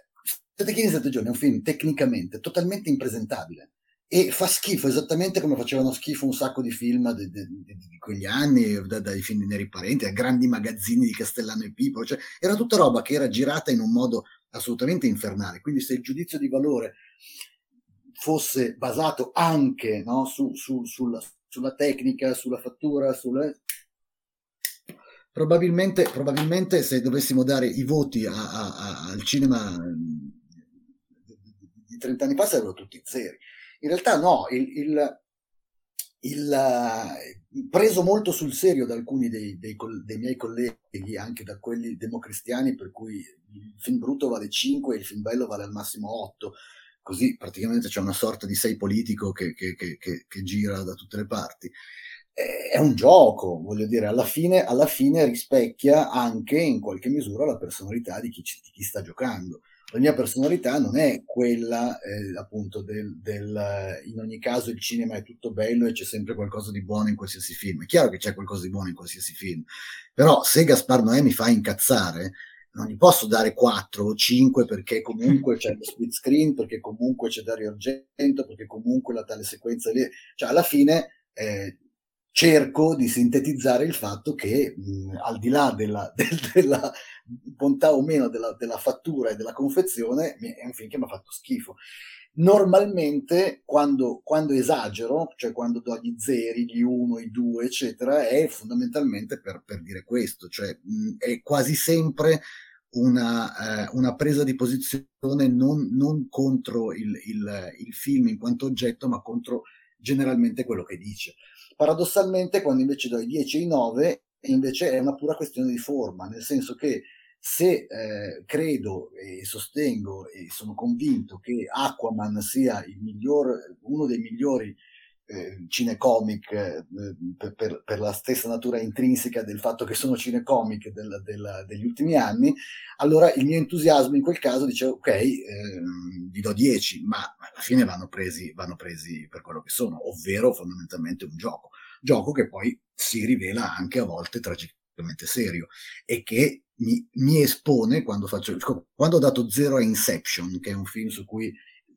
7 kg in 7 giorni è un film tecnicamente totalmente impresentabile e fa schifo esattamente come facevano schifo un sacco di film di, quegli anni, da, dai film di Neri Parenti a grandi magazzini di Castellano e Pipo, cioè era tutta roba che era girata in un modo assolutamente infernale. Quindi se il giudizio di valore fosse basato anche no, su, su, sulla, sulla, tecnica, sulla fattura, sulla... Probabilmente, probabilmente se dovessimo dare i voti a, a, a, al cinema di 30 anni fa sarebbero tutti zeri in realtà no, il, il, il, uh, preso molto sul serio da alcuni dei, dei, dei, miei colleghi, anche da quelli democristiani, per cui il film brutto vale 5 e il film bello vale al massimo 8. Così praticamente c'è una sorta di sei politico che, che, che, che gira da tutte le parti. È un gioco, voglio dire, alla fine, alla fine rispecchia anche in qualche misura la personalità di chi, di chi sta giocando la mia personalità non è quella eh, appunto del, del, in ogni caso il cinema è tutto bello e c'è sempre qualcosa di buono in qualsiasi film. È chiaro che c'è qualcosa di buono in qualsiasi film, però se Gaspar Noè mi fa incazzare, non gli posso dare 4 o 5 perché comunque c'è lo split screen, perché comunque c'è Dario Argento, perché comunque la tale sequenza lì. Cioè alla fine eh, cerco di sintetizzare il fatto che mh, al di là della, [LAUGHS] del, della bontà o meno della, della, fattura e della confezione è un film che mi ha fatto schifo. Normalmente quando, quando, esagero, cioè quando do gli zeri, gli uno, i due, eccetera, è fondamentalmente per, per dire questo, cioè mh, è quasi sempre una, eh, una, presa di posizione non, non contro il, il, il, film in quanto oggetto, ma contro generalmente quello che dice. Paradossalmente, quando invece do i 10 e i 9, invece è una pura questione di forma, nel senso che se eh, credo e sostengo e sono convinto che Aquaman sia miglior, uno dei migliori eh, cinecomic eh, per, per, per, la stessa natura intrinseca del fatto che sono cinecomic del, del, degli ultimi anni, allora il mio entusiasmo in quel caso dice ok, eh, vi do 10, ma alla fine vanno presi, vanno presi per quello che sono, ovvero fondamentalmente un gioco. Gioco che poi si rivela anche a volte tragicamente serio e che mi, mi espone quando faccio quando ho dato zero a Inception, che è un film su cui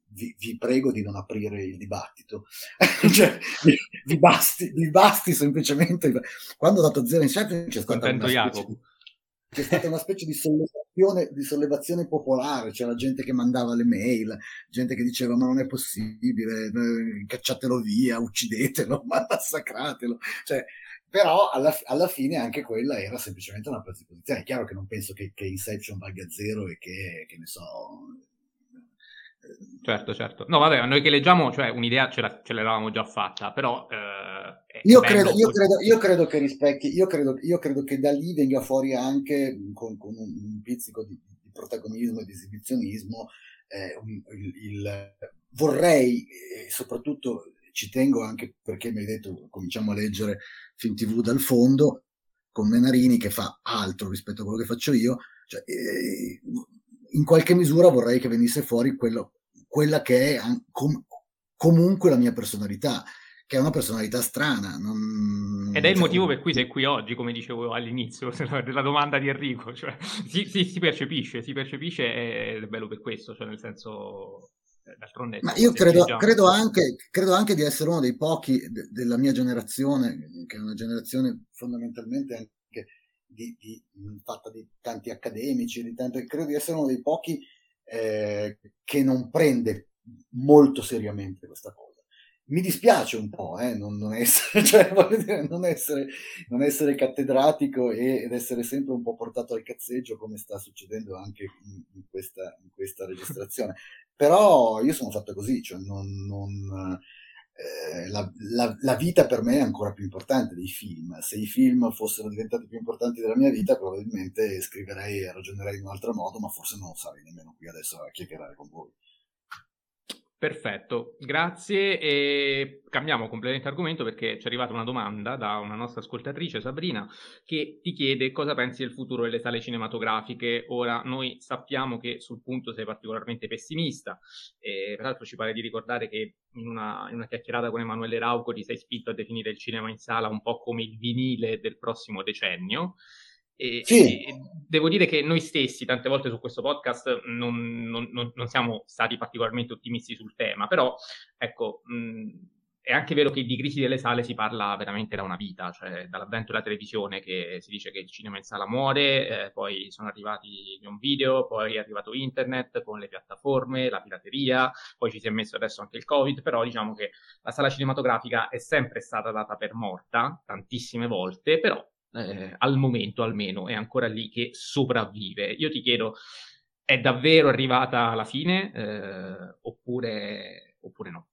vi, vi, prego di non aprire il dibattito. [LAUGHS] cioè, vi, vi, basti, vi basti semplicemente. Quando ho dato zero in chat c'è stata, una specie, di, c'è stata una specie di sollevazione, di sollevazione popolare. C'era gente che mandava le mail, gente che diceva: Ma non è possibile, eh, cacciatelo via, uccidetelo, [LAUGHS] massacratelo. Cioè, però alla, alla, fine anche quella era semplicemente una presa di posizione. È chiaro che non penso che, che Inception valga zero e che, che ne so, Certo, certo. No, vabbè, noi che leggiamo, cioè un'idea ce, la, ce l'avevamo già fatta, però... Eh, io, credo, io, credo, io, credo, che rispecchi, io credo, io credo che da lì venga fuori anche con, con un, un, pizzico di, di, protagonismo e di esibizionismo eh, il, il, vorrei, e soprattutto ci tengo anche perché mi hai detto cominciamo a leggere film tv dal fondo, con Menarini che fa altro rispetto a quello che faccio io, cioè, eh, in qualche misura vorrei che venisse fuori quello, quella che è com- comunque la mia personalità, che è una personalità strana. Non... Ed è il cioè, motivo per cui sei qui oggi, come dicevo all'inizio [LAUGHS] della domanda di Enrico. Cioè, si, si, si, percepisce, si percepisce ed è bello per questo, cioè nel senso... D'altronde, Ma io credo, credo, anche, credo, anche, di essere uno dei pochi de- della mia generazione, che è una generazione fondamentalmente anche di, di, fatta di tanti accademici, di tante, credo di essere uno dei pochi eh, che non prende molto seriamente questa cosa. Mi dispiace un po' eh, non, non, essere, [LAUGHS] cioè, dire, non, essere, non, essere, cattedratico e, ed essere sempre un po' portato al cazzeggio come sta succedendo anche in, in, questa, in questa, registrazione. Però io sono fatto così, cioè non, eh, la, la, la, vita per me è ancora più importante dei film. Se i film fossero diventati più importanti della mia vita, probabilmente scriverei e ragionerei in un altro modo, ma forse non sarei nemmeno qui adesso a chiacchierare con voi. Perfetto, grazie e cambiamo completamente argomento perché ci è arrivata una domanda da una nostra ascoltatrice Sabrina che ti chiede cosa pensi del futuro delle sale cinematografiche. Ora noi sappiamo che sul punto sei particolarmente pessimista e peraltro ci pare di ricordare che in una, in una chiacchierata con Emanuele Rauco ti sei spinto a definire il cinema in sala un po' come il vinile del prossimo decennio. E, sì. e, devo dire che noi stessi tante volte su questo podcast non, non, non, non siamo stati particolarmente ottimisti sul tema, però ecco, mh, è anche vero che di crisi delle sale si parla veramente da una vita, cioè dall'avvento della televisione che si dice che il cinema in sala muore, eh, poi sono arrivati gli home video, poi è arrivato internet con le piattaforme, la pirateria, poi ci si è messo adesso anche il covid, però diciamo che la sala cinematografica è sempre stata data per morta tantissime volte, però eh, al momento almeno, è ancora lì che sopravvive. Io ti chiedo, è davvero arrivata alla fine eh, oppure, oppure no?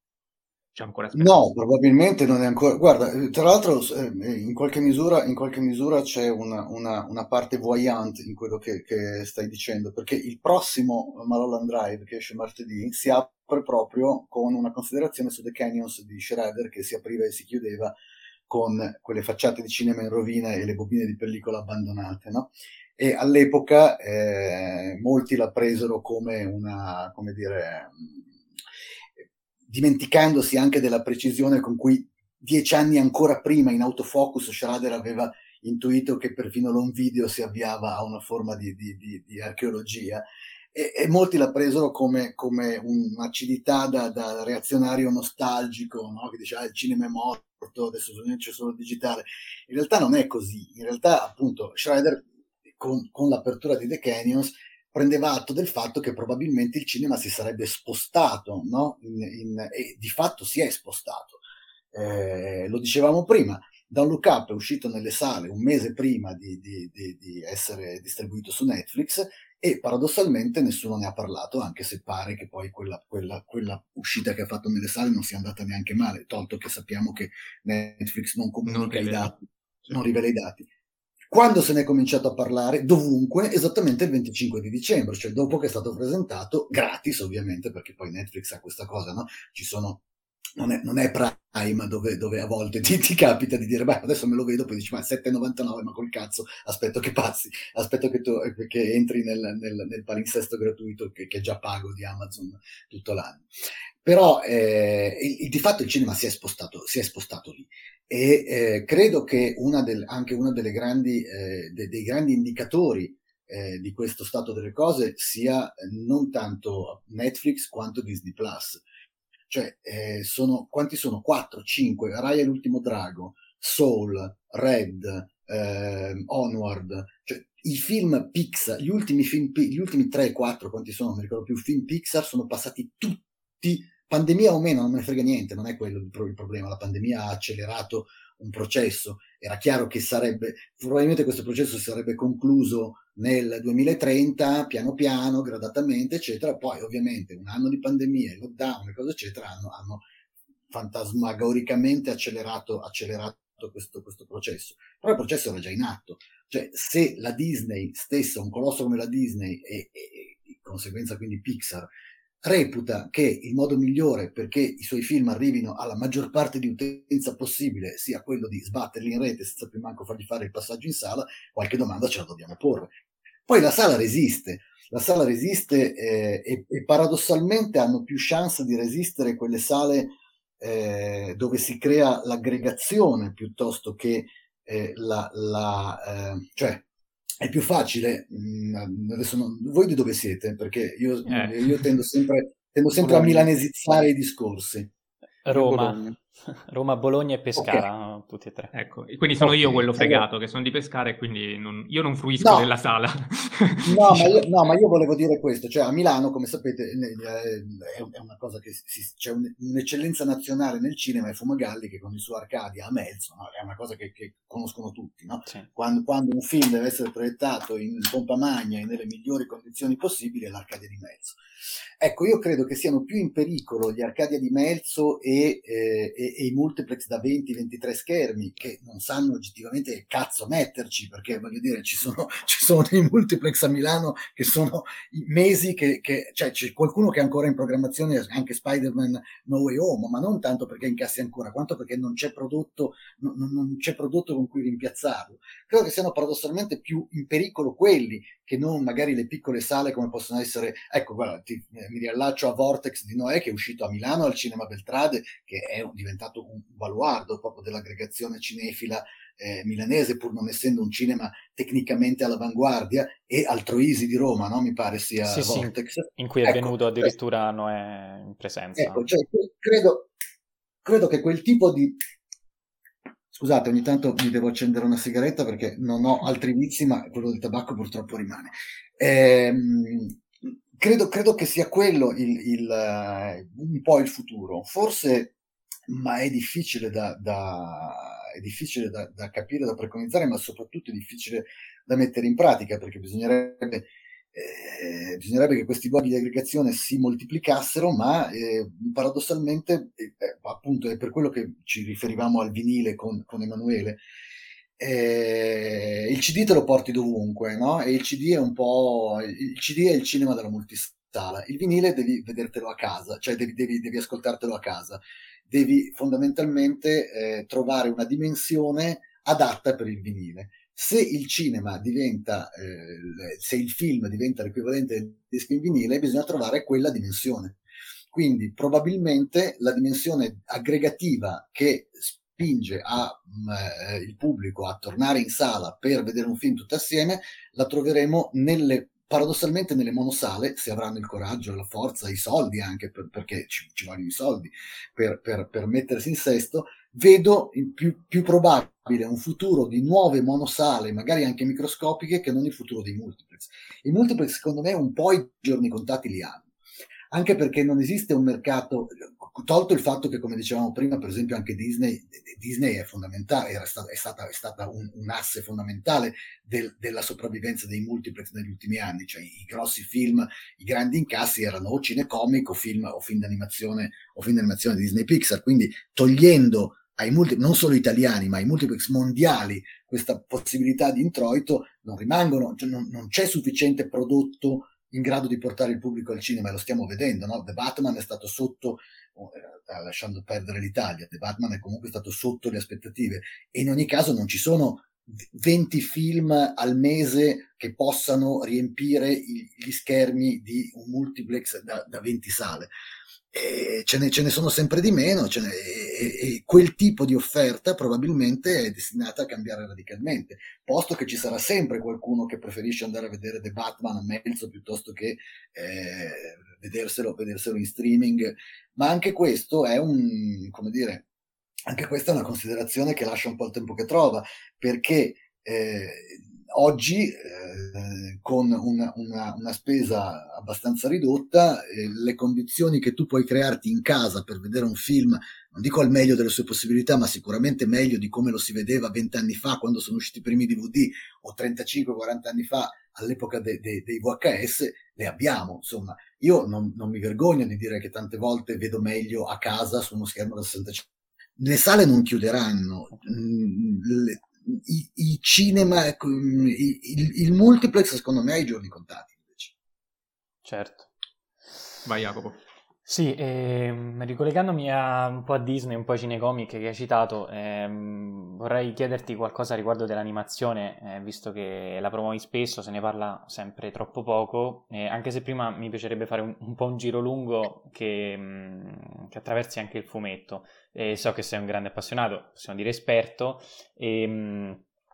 C'è ancora speranza? No, probabilmente non è ancora. Guarda, eh, tra l'altro, eh, in qualche misura, in qualche misura c'è una, una, una parte voyante in quello che, che, stai dicendo, perché il prossimo Malholland Drive che esce martedì si apre proprio con una considerazione su The Canyons di Schroeder che si apriva e si chiudeva con quelle facciate di cinema in rovina e le bobine di pellicola abbandonate, no? E all'epoca eh, molti la presero come una, come dire, dimenticandosi anche della precisione con cui dieci anni ancora prima in autofocus Schrader aveva intuito che perfino l'on video si avviava a una forma di, di, di, di archeologia e, e, molti la presero come, come un'acidità da, da reazionario nostalgico, no? che dice ah, il cinema è morto, adesso c'è solo il digitale. In realtà non è così, in realtà appunto Schreider con, con l'apertura di The Canyons prendeva atto del fatto che probabilmente il cinema si sarebbe spostato, no? in, in, e di fatto si è spostato. Eh, lo dicevamo prima, Don't Look Up è uscito nelle sale un mese prima di, di, di, di essere distribuito su Netflix e paradossalmente nessuno ne ha parlato, anche se pare che poi quella, quella, quella, uscita che ha fatto nelle sale non sia andata neanche male, tolto che sappiamo che Netflix non comunica i dati, non rivela i dati. Quando se ne è cominciato a parlare? Dovunque, esattamente il 25 di dicembre, cioè dopo che è stato presentato, gratis ovviamente, perché poi Netflix ha questa cosa, no? Ci sono non è, non è Prime dove, dove, a volte ti, ti, capita di dire, beh, adesso me lo vedo, poi dici, ma 7,99, ma col cazzo, aspetto che passi, aspetto che, tu, che entri nel, nel, nel palinsesto gratuito che, che già pago di Amazon tutto l'anno. Però eh, il, di fatto il cinema si è spostato, si è spostato lì e eh, credo che una del, anche uno eh, de, dei grandi indicatori eh, di questo stato delle cose sia non tanto Netflix quanto Disney Plus cioè, eh, sono, quanti sono? 4, 5, Raya e l'ultimo drago, Soul, Red, eh, Onward, cioè i film Pixar, gli ultimi film, gli ultimi 3, 4, quanti sono? Non mi ricordo più, film Pixar sono passati tutti, pandemia o meno, non me ne frega niente, non è quello il, il problema, la pandemia ha accelerato un processo, era chiaro che sarebbe, probabilmente questo processo sarebbe concluso nel 2030, piano piano, gradatamente, eccetera. Poi ovviamente un anno di pandemia, lockdown e cose eccetera hanno, hanno fantasmagoricamente accelerato, accelerato questo, questo, processo. Però il processo era già in atto. Cioè, se la Disney stessa, un colosso come la Disney e, e, e di conseguenza quindi Pixar, reputa che il modo migliore perché i suoi film arrivino alla maggior parte di utenza possibile sia quello di sbatterli in rete senza più manco fargli fare il passaggio in sala, qualche domanda ce la dobbiamo porre. Poi la sala resiste, la sala resiste eh, e, e, paradossalmente hanno più chance di resistere quelle sale eh, dove si crea l'aggregazione piuttosto che eh, la, la eh, cioè è più facile, mm, adesso non, voi di dove siete? Perché io, eh. io tendo sempre, tendo sempre a milanesizzare i discorsi. Roma. Roma, Bologna e Pescara, okay. tutti e tre. Ecco, quindi sono okay. io quello fregato, allora... che sono di Pescara e quindi non, io non fruisco no. della sala. [LAUGHS] no, ma io, no, ma io, volevo dire questo, cioè a Milano, come sapete, è una cosa che si, c'è un'eccellenza nazionale nel cinema, è Fumagalli che con il suo Arcadia a mezzo, no? è una cosa che, che conoscono tutti, no? sì. quando, quando, un film deve essere proiettato in pompa magna e nelle migliori condizioni possibili, è l'Arcadia di mezzo. Ecco, io credo che siano più in pericolo gli Arcadia di Melzo e, eh, e, e, i multiplex da 20-23 schermi che non sanno oggettivamente che cazzo metterci, perché voglio dire, ci sono, [LAUGHS] ci sono dei multiplex a Milano che sono mesi che, che, cioè c'è qualcuno che è ancora in programmazione, anche Spider-Man No Way Home, ma non tanto perché incassi ancora, quanto perché non c'è prodotto, non, non c'è prodotto con cui rimpiazzarlo. Credo che siano paradossalmente più in pericolo quelli che non magari le piccole sale come possono essere, ecco, guarda, ti, eh, mi riallaccio a Vortex di Noè che è uscito a Milano al Cinema Beltrade, che è diventato un baluardo proprio dell'aggregazione cinefila eh, milanese, pur non essendo un cinema tecnicamente all'avanguardia, e Altroisi di Roma, no? mi pare sia sì, Vortex. Sì, in cui è ecco, venuto addirittura eh, Noè in presenza. Ecco, cioè, credo, credo che quel tipo di Scusate, ogni tanto mi devo accendere una sigaretta perché non ho altri vizi, ma quello del tabacco purtroppo rimane. Ehm, credo, credo, che sia quello il, il, un po' il futuro. Forse, ma è difficile da, da, è difficile da, da capire, da preconizzare, ma soprattutto è difficile da mettere in pratica perché bisognerebbe eh, bisognerebbe che questi luoghi di aggregazione si moltiplicassero, ma eh, paradossalmente, eh, appunto è per quello che ci riferivamo al vinile con, con Emanuele, eh, il CD te lo porti dovunque, no? E il CD è un po'... il CD è il cinema della multisala, il vinile devi vedertelo a casa, cioè devi, devi, devi ascoltartelo a casa, devi fondamentalmente eh, trovare una dimensione adatta per il vinile se il cinema diventa, eh, se il film diventa l'equivalente del disco in vinile, bisogna trovare quella dimensione. Quindi probabilmente la dimensione aggregativa che spinge a, mh, eh, il pubblico a tornare in sala per vedere un film tutti assieme, la troveremo nelle paradossalmente nelle monosale, se avranno il coraggio, la forza, i soldi anche, per, perché ci, ci, vogliono i soldi per, per, per mettersi in sesto, vedo più, più, probabile un futuro di nuove monosale, magari anche microscopiche, che non il futuro dei multiplex. I multiplex, secondo me, un po' i giorni contati li hanno. Anche perché non esiste un mercato, tolto il fatto che, come dicevamo prima, per esempio anche Disney, Disney è fondamentale, era stata, è stata, è stata un, un, asse fondamentale del, della sopravvivenza dei multiplex negli ultimi anni, cioè i grossi film, i grandi incassi erano o cinecomic o film, o film d'animazione o film d'animazione Disney Pixar, quindi togliendo ai multi, non solo italiani, ma ai multiplex mondiali questa possibilità di introito, non rimangono, cioè non, non c'è sufficiente prodotto in grado di portare il pubblico al cinema, e lo stiamo vedendo, no? The Batman è stato sotto, eh, lasciando perdere l'Italia, The Batman è comunque stato sotto le aspettative e in ogni caso non ci sono 20 film al mese che possano riempire gli schermi di un multiplex da, da 20 sale. Ce ne, ce ne, sono sempre di meno ne, e, e, quel tipo di offerta probabilmente è destinata a cambiare radicalmente, posto che ci sarà sempre qualcuno che preferisce andare a vedere The Batman a mezzo piuttosto che eh, vederselo, vederselo in streaming, ma anche questo è un, come dire, anche questa è una considerazione che lascia un po' il tempo che trova, perché eh, oggi eh, con una, una, una, spesa abbastanza ridotta, eh, le condizioni che tu puoi crearti in casa per vedere un film, non dico al meglio delle sue possibilità, ma sicuramente meglio di come lo si vedeva vent'anni fa quando sono usciti i primi DVD o 35-40 anni fa all'epoca de, de, dei VHS, le abbiamo. Insomma, io non, non mi vergogno di dire che tante volte vedo meglio a casa su uno schermo da 65 le sale non chiuderanno, mm, le, i, i cinema, ecco, il, il, il, multiplex secondo me ha i giorni contati. Invece. Certo. Vai Jacopo. Sì, ehm, ricollegandomi a, un po' a Disney, un po' ai cinecomic che hai citato, ehm, vorrei chiederti qualcosa riguardo dell'animazione, eh, visto che la promuovi spesso, se ne parla sempre troppo poco, eh, anche se prima mi piacerebbe fare un, un po' un giro lungo che, mh, mm, che attraversi anche il fumetto. Eh, so che sei un grande appassionato, possiamo dire esperto, e mh, mm,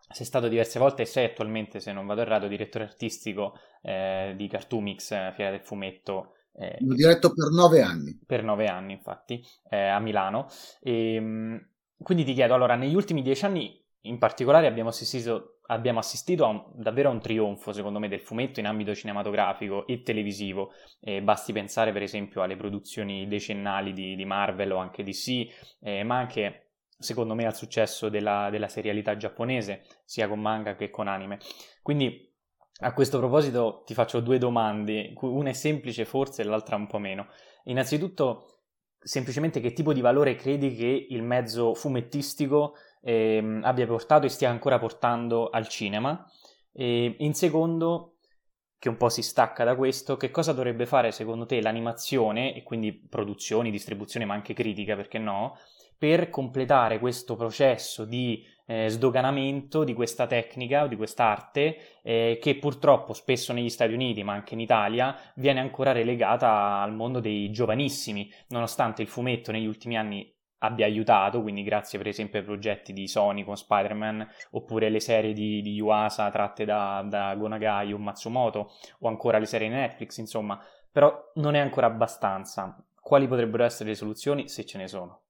sei stato diverse volte e sei attualmente, se non vado errato, direttore artistico eh, di Cartoomix, eh, Fiera del Fumetto eh, L'ho diretto per nove anni. Per nove anni, infatti, eh, a Milano. E, ehm, quindi ti chiedo, allora, negli ultimi dieci anni in particolare abbiamo assistito, abbiamo assistito a un, davvero a un trionfo, secondo me, del fumetto in ambito cinematografico e televisivo. Eh, basti pensare, per esempio, alle produzioni decennali di, di Marvel o anche DC, eh, ma anche, secondo me, al successo della, della serialità giapponese, sia con manga che con anime. Quindi a questo proposito ti faccio due domande, una è semplice forse e l'altra un po' meno. Innanzitutto, semplicemente che tipo di valore credi che il mezzo fumettistico eh, abbia portato e stia ancora portando al cinema? E in secondo, che un po' si stacca da questo, che cosa dovrebbe fare secondo te l'animazione, e quindi produzioni, distribuzione, ma anche critica, perché no, per completare questo processo di eh, sdoganamento di questa tecnica o di quest'arte eh, che purtroppo spesso negli Stati Uniti ma anche in Italia viene ancora relegata al mondo dei giovanissimi, nonostante il fumetto negli ultimi anni abbia aiutato, quindi grazie per esempio ai progetti di Sony con Spider-Man, oppure le serie di, di Yuasa tratte da, da Gonagai o Matsumoto, o ancora le serie Netflix, insomma, però non è ancora abbastanza. Quali potrebbero essere le soluzioni se ce ne sono?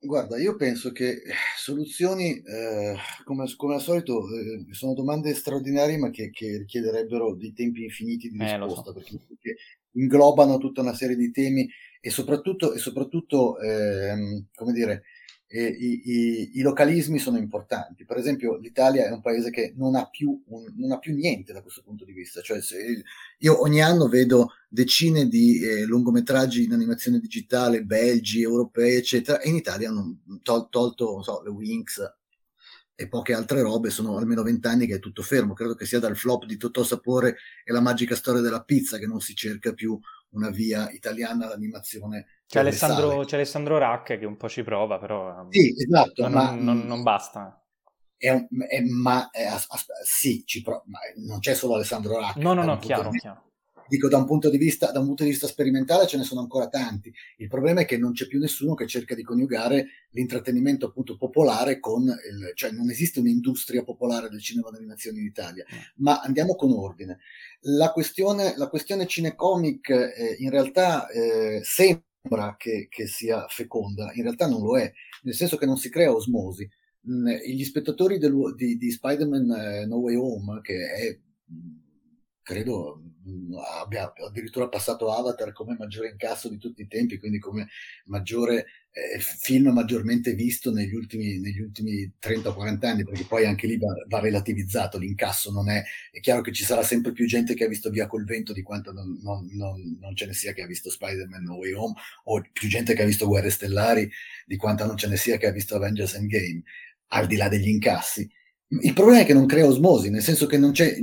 Guarda, io penso che eh, soluzioni, eh, come, come, al solito, eh, sono domande straordinarie, ma che, che, richiederebbero dei tempi infiniti di eh, risposta, so. perché, perché, inglobano tutta una serie di temi e soprattutto, e soprattutto ehm, come dire, e i, i, i, localismi sono importanti. Per esempio, l'Italia è un paese che non ha più, un, non ha più niente da questo punto di vista. Cioè, io ogni anno vedo decine di eh, lungometraggi in animazione digitale, belgi, europei, eccetera, e in Italia hanno tol- tolto so, le Winx e poche altre robe, sono almeno vent'anni che è tutto fermo. Credo che sia dal flop di Totò Sapore e la magica storia della pizza che non si cerca più una via italiana all'animazione c'è Alessandro, c'è Alessandro Rack che un po' ci prova, però sì, esatto, ma, non, non, non basta. È un, è, ma è, sì, ci pro- ma non c'è solo Alessandro Rack. No, no, no, chiaro, chiaro. Dico, da un, punto di vista, da un punto di vista sperimentale ce ne sono ancora tanti. Il problema è che non c'è più nessuno che cerca di coniugare l'intrattenimento appunto popolare con il, cioè non esiste un'industria popolare del cinema d'animazione in Italia. Mm. Ma andiamo con ordine. La questione, la questione cinecomic eh, in realtà eh, sembra che, che, sia feconda, in realtà non lo è, nel senso che non si crea osmosi. Gli spettatori del, di, di, Spider-Man eh, No Way Home, che è credo mm, abbia addirittura passato Avatar come maggiore incasso di tutti i tempi, quindi come maggiore eh, film maggiormente visto negli ultimi, negli ultimi 30 o 40 anni, perché poi anche lì va, va, relativizzato, l'incasso non è, è chiaro che ci sarà sempre più gente che ha visto Via col vento di quanto non, non, non, non ce ne sia che ha visto Spider-Man No Way Home, o più gente che ha visto Guerre Stellari di quanto non ce ne sia che ha visto Avengers Endgame, al di là degli incassi il problema è che non crea osmosi, nel senso che non c'è,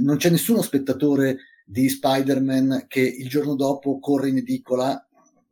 non c'è nessuno spettatore di Spider-Man che il giorno dopo corre in edicola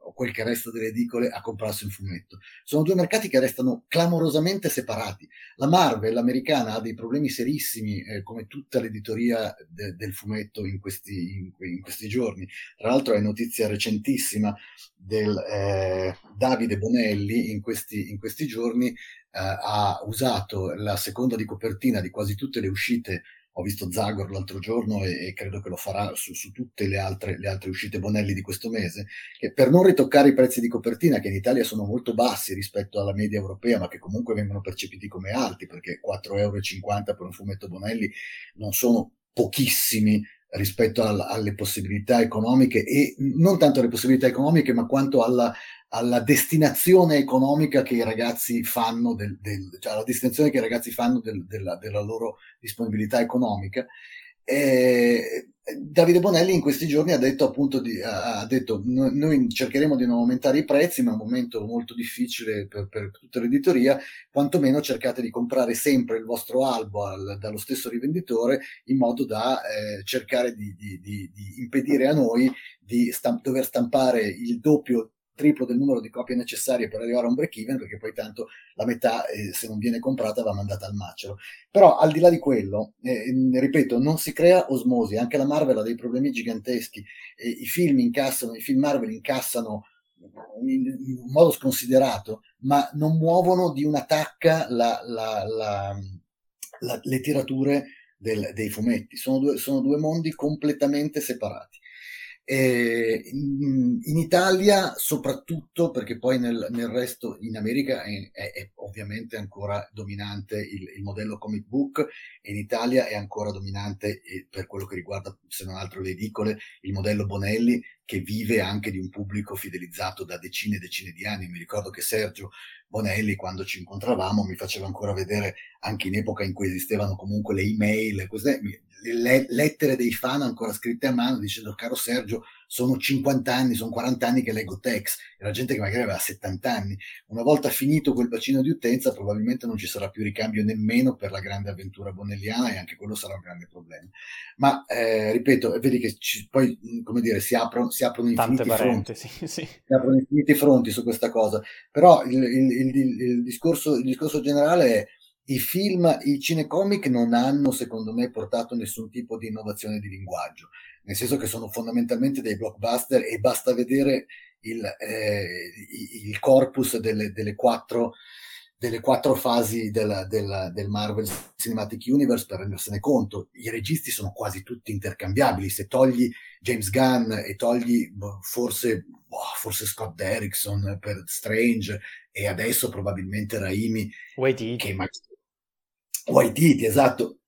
o quel che resta delle edicole a comprarsi un fumetto. Sono due mercati che restano clamorosamente separati. La Marvel americana ha dei problemi serissimi, eh, come tutta l'editoria de- del fumetto in questi, in, in questi, giorni. Tra l'altro è notizia recentissima del eh, Davide Bonelli in questi, in questi giorni ha usato la seconda di copertina di quasi tutte le uscite. Ho visto Zagor l'altro giorno e, credo che lo farà su, su tutte le altre, le altre, uscite Bonelli di questo mese, che per non ritoccare i prezzi di copertina, che in Italia sono molto bassi rispetto alla media europea, ma che comunque vengono percepiti come alti, perché 4,50 euro per un fumetto Bonelli non sono pochissimi rispetto al, alle possibilità economiche e non tanto alle possibilità economiche, ma quanto alla, alla destinazione economica che i ragazzi fanno, del, del, cioè alla destinazione che i ragazzi fanno del, della, della, loro disponibilità economica. E Davide Bonelli in questi giorni ha detto appunto di, ha detto noi cercheremo di non aumentare i prezzi ma è un momento molto difficile per, per tutta l'editoria quantomeno cercate di comprare sempre il vostro albo al, dallo stesso rivenditore in modo da eh, cercare di, di, di, impedire a noi di stamp- dover stampare il doppio triplo del numero di copie necessarie per arrivare a un break even, perché poi tanto la metà, eh, se non viene comprata, va mandata al macero. Però al di là di quello, eh, ripeto, non si crea osmosi, anche la Marvel ha dei problemi giganteschi, eh, i film incassano, i film Marvel incassano in, in modo sconsiderato, ma non muovono di una tacca la, la, la, le tirature del, dei fumetti. Sono due, sono due mondi completamente separati. Eh, in, Italia soprattutto perché poi nel, nel resto in America è, è, è, ovviamente ancora dominante il, il, modello comic book e in Italia è ancora dominante eh, per quello che riguarda se non altro le edicole il modello Bonelli che vive anche di un pubblico fidelizzato da decine e decine di anni. Mi ricordo che Sergio Bonelli quando ci incontravamo mi faceva ancora vedere anche in epoca in cui esistevano comunque le email, le lettere dei fan ancora scritte a mano dicendo caro Sergio sono 50 anni, sono 40 anni che leggo text, era gente che magari aveva 70 anni. Una volta finito quel bacino di utenza probabilmente non ci sarà più ricambio nemmeno per la grande avventura bonelliana e anche quello sarà un grande problema. Ma eh, ripeto, vedi che ci, poi come dire, si, aprono, si aprono infiniti fronti, sì, [LAUGHS] sì. si aprono infiniti fronti su questa cosa, però il, il, il, il discorso, il discorso generale è i film, i cinecomic non hanno, secondo me, portato nessun tipo di innovazione di linguaggio, nel senso che sono fondamentalmente dei blockbuster e basta vedere il, eh, il corpus delle, delle, quattro, delle, quattro, fasi della, della, del Marvel Cinematic Universe per rendersene conto. I registi sono quasi tutti intercambiabili. Se togli James Gunn e togli boh, forse, boh, forse Scott Derrickson per Strange e adesso probabilmente Raimi, Waititi. che magari Waititi, esatto,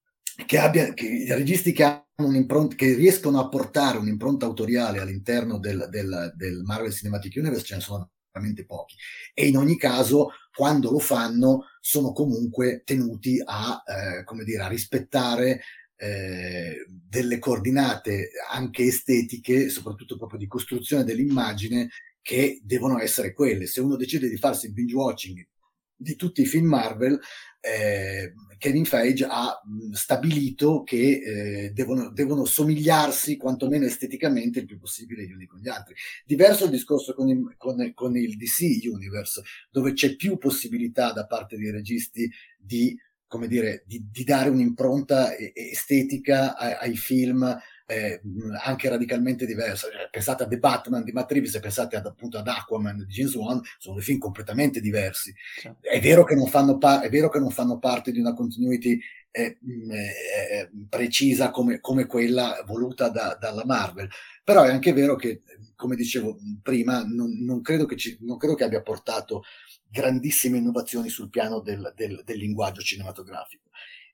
che abbia, che i registi che, hanno un'impronta, che riescono a portare un'impronta autoriale all'interno del, del, del Marvel Cinematic Universe ce ne sono veramente pochi. E in ogni caso, quando lo fanno, sono comunque tenuti a, eh, come dire, a rispettare eh, delle coordinate anche estetiche, soprattutto proprio di costruzione dell'immagine, che devono essere quelle. Se uno decide di farsi il binge watching di tutti i film Marvel, eh, Kevin Feige ha stabilito che eh, devono, devono, somigliarsi quantomeno esteticamente il più possibile gli uni con gli altri. Diverso il discorso con il, con, con il DC Universe, dove c'è più possibilità da parte dei registi di come dire, di, di dare un'impronta estetica ai, ai film eh, anche radicalmente diversa. Cioè, pensate a The Batman di Matt Reeves e pensate ad, appunto ad Aquaman di James Wan, sono due film completamente diversi. Sì. È, vero che non fanno pa- è vero che non fanno parte di una continuity eh, eh, precisa come, come, quella voluta da, dalla Marvel, però è anche vero che, come dicevo prima, non, non, credo, che ci, non credo che abbia portato grandissime innovazioni sul piano del, del, del linguaggio cinematografico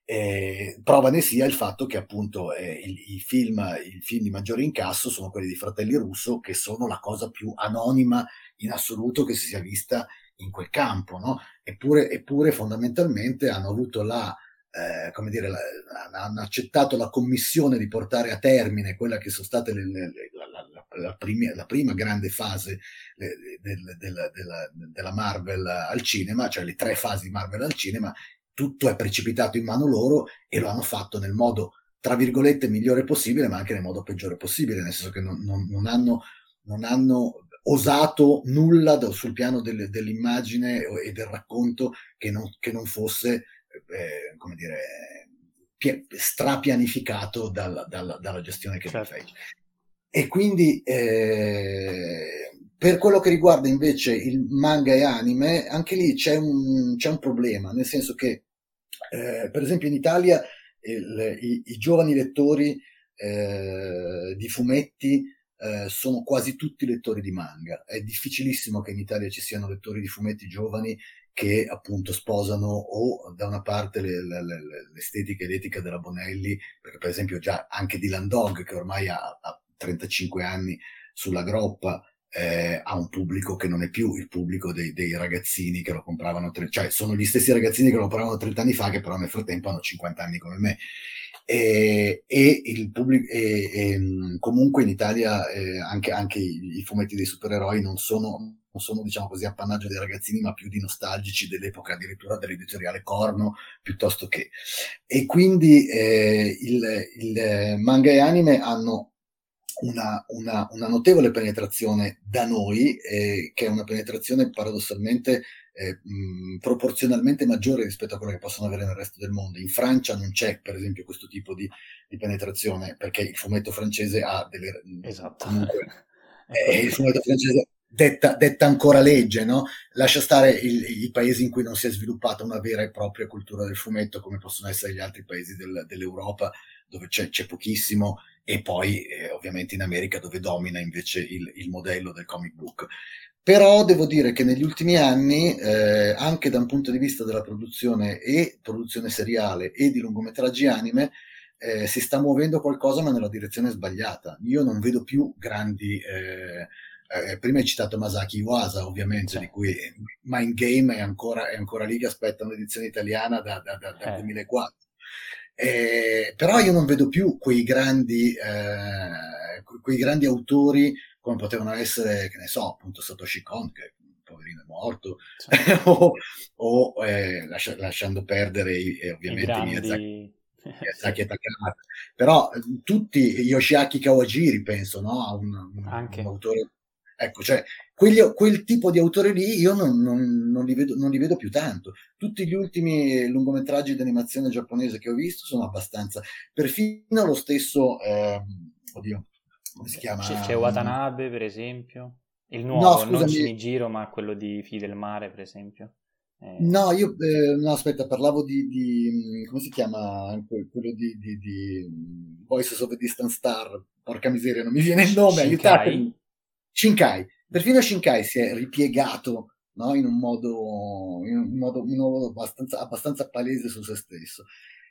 Eh, prova ne sia il fatto che appunto eh, i, i, film, i film di maggiore incasso sono quelli di Fratelli Russo, che sono la cosa più anonima in assoluto che si sia vista in quel campo, no? eppure, eppure fondamentalmente hanno avuto la, eh, come dire, la, hanno accettato la commissione di portare a termine quella che sono state le, le, la, la, prima, la, prima, grande fase del, del, della, della Marvel al cinema, cioè le tre fasi Marvel al cinema, tutto è precipitato in mano loro e lo hanno fatto nel modo, tra virgolette, migliore possibile, ma anche nel modo peggiore possibile, nel senso che non, non, non, hanno, non hanno, osato nulla sul piano del, dell'immagine e del racconto che non, che non fosse, eh, come dire, strapianificato dalla, dalla, dalla gestione che certo. fece. E quindi eh, per quello che riguarda invece il manga e anime, anche lì c'è un, c'è un problema, nel senso che eh, per esempio in Italia il, i, i, giovani lettori eh, di fumetti eh, sono quasi tutti lettori di manga. È difficilissimo che in Italia ci siano lettori di fumetti giovani che appunto sposano o da una parte le, le, le, l'estetica e l'etica della Bonelli, perché per esempio già anche Dylan Dog, che ormai ha, ha 35 anni sulla groppa, eh, ha un pubblico che non è più il pubblico dei, dei ragazzini che lo compravano, tre, cioè sono gli stessi ragazzini che lo compravano 30 anni fa, che però nel frattempo hanno 50 anni come me. E, e, il pubblico, e, e comunque in Italia eh, anche, anche i, i, fumetti dei supereroi non sono, sono diciamo così appannaggio dei ragazzini ma più di nostalgici dell'epoca addirittura dell'editoriale Corno piuttosto che e quindi eh, il, il manga e anime hanno una, una, una notevole penetrazione da noi, eh, che è una penetrazione paradossalmente eh, mh, proporzionalmente maggiore rispetto a quella che possono avere nel resto del mondo. In Francia non c'è, per esempio, questo tipo di, di penetrazione, perché il fumetto francese ha delle... Esatto. Comunque, [LAUGHS] eh, il fumetto francese detta, detta, ancora legge, no? Lascia stare il, i paesi in cui non si è sviluppata una vera e propria cultura del fumetto, come possono essere gli altri paesi del, dell'Europa, dove c'è, c'è pochissimo, e poi eh, ovviamente in America dove domina invece il, il, modello del comic book. Però devo dire che negli ultimi anni, eh, anche da un punto di vista della produzione e produzione seriale e di lungometraggi anime, eh, si sta muovendo qualcosa ma nella direzione sbagliata. Io non vedo più grandi... Eh, eh, prima hai citato Masaki Iwasa, ovviamente, di cui Mind Game è ancora, è ancora lì che aspetta un'edizione italiana da, da, da, dal 2004. Eh, però io non vedo più quei grandi, eh, quei grandi autori come potevano essere, che ne so, appunto Satoshi Kon, che poverino è morto, sì. [LAUGHS] o, o eh, lascia, lasciando perdere i, ovviamente I grandi... Miyazaki, [LAUGHS] e Takahata. Però tutti, Yoshiaki Kawajiri penso, no? A un, un, un autore Ecco, cioè, quelli, quel tipo di autori lì io non, non, non, li vedo, non, li vedo, più tanto. Tutti gli ultimi lungometraggi di animazione giapponese che ho visto sono abbastanza. Perfino lo stesso, eh, oddio, come si chiama? C'è, c'è Watanabe, per esempio. Il nuovo, no, non Shinigiro, ma quello di Figli del Mare, per esempio. Eh... No, io, eh, no, aspetta, parlavo di, di, come si chiama quello di, di, di Voices of a Distant Star, porca miseria, non mi viene il nome, aiutatemi. Shinkai, perfino Shinkai si è ripiegato no? in un modo, in un modo, in un modo abbastanza, abbastanza, palese su se stesso.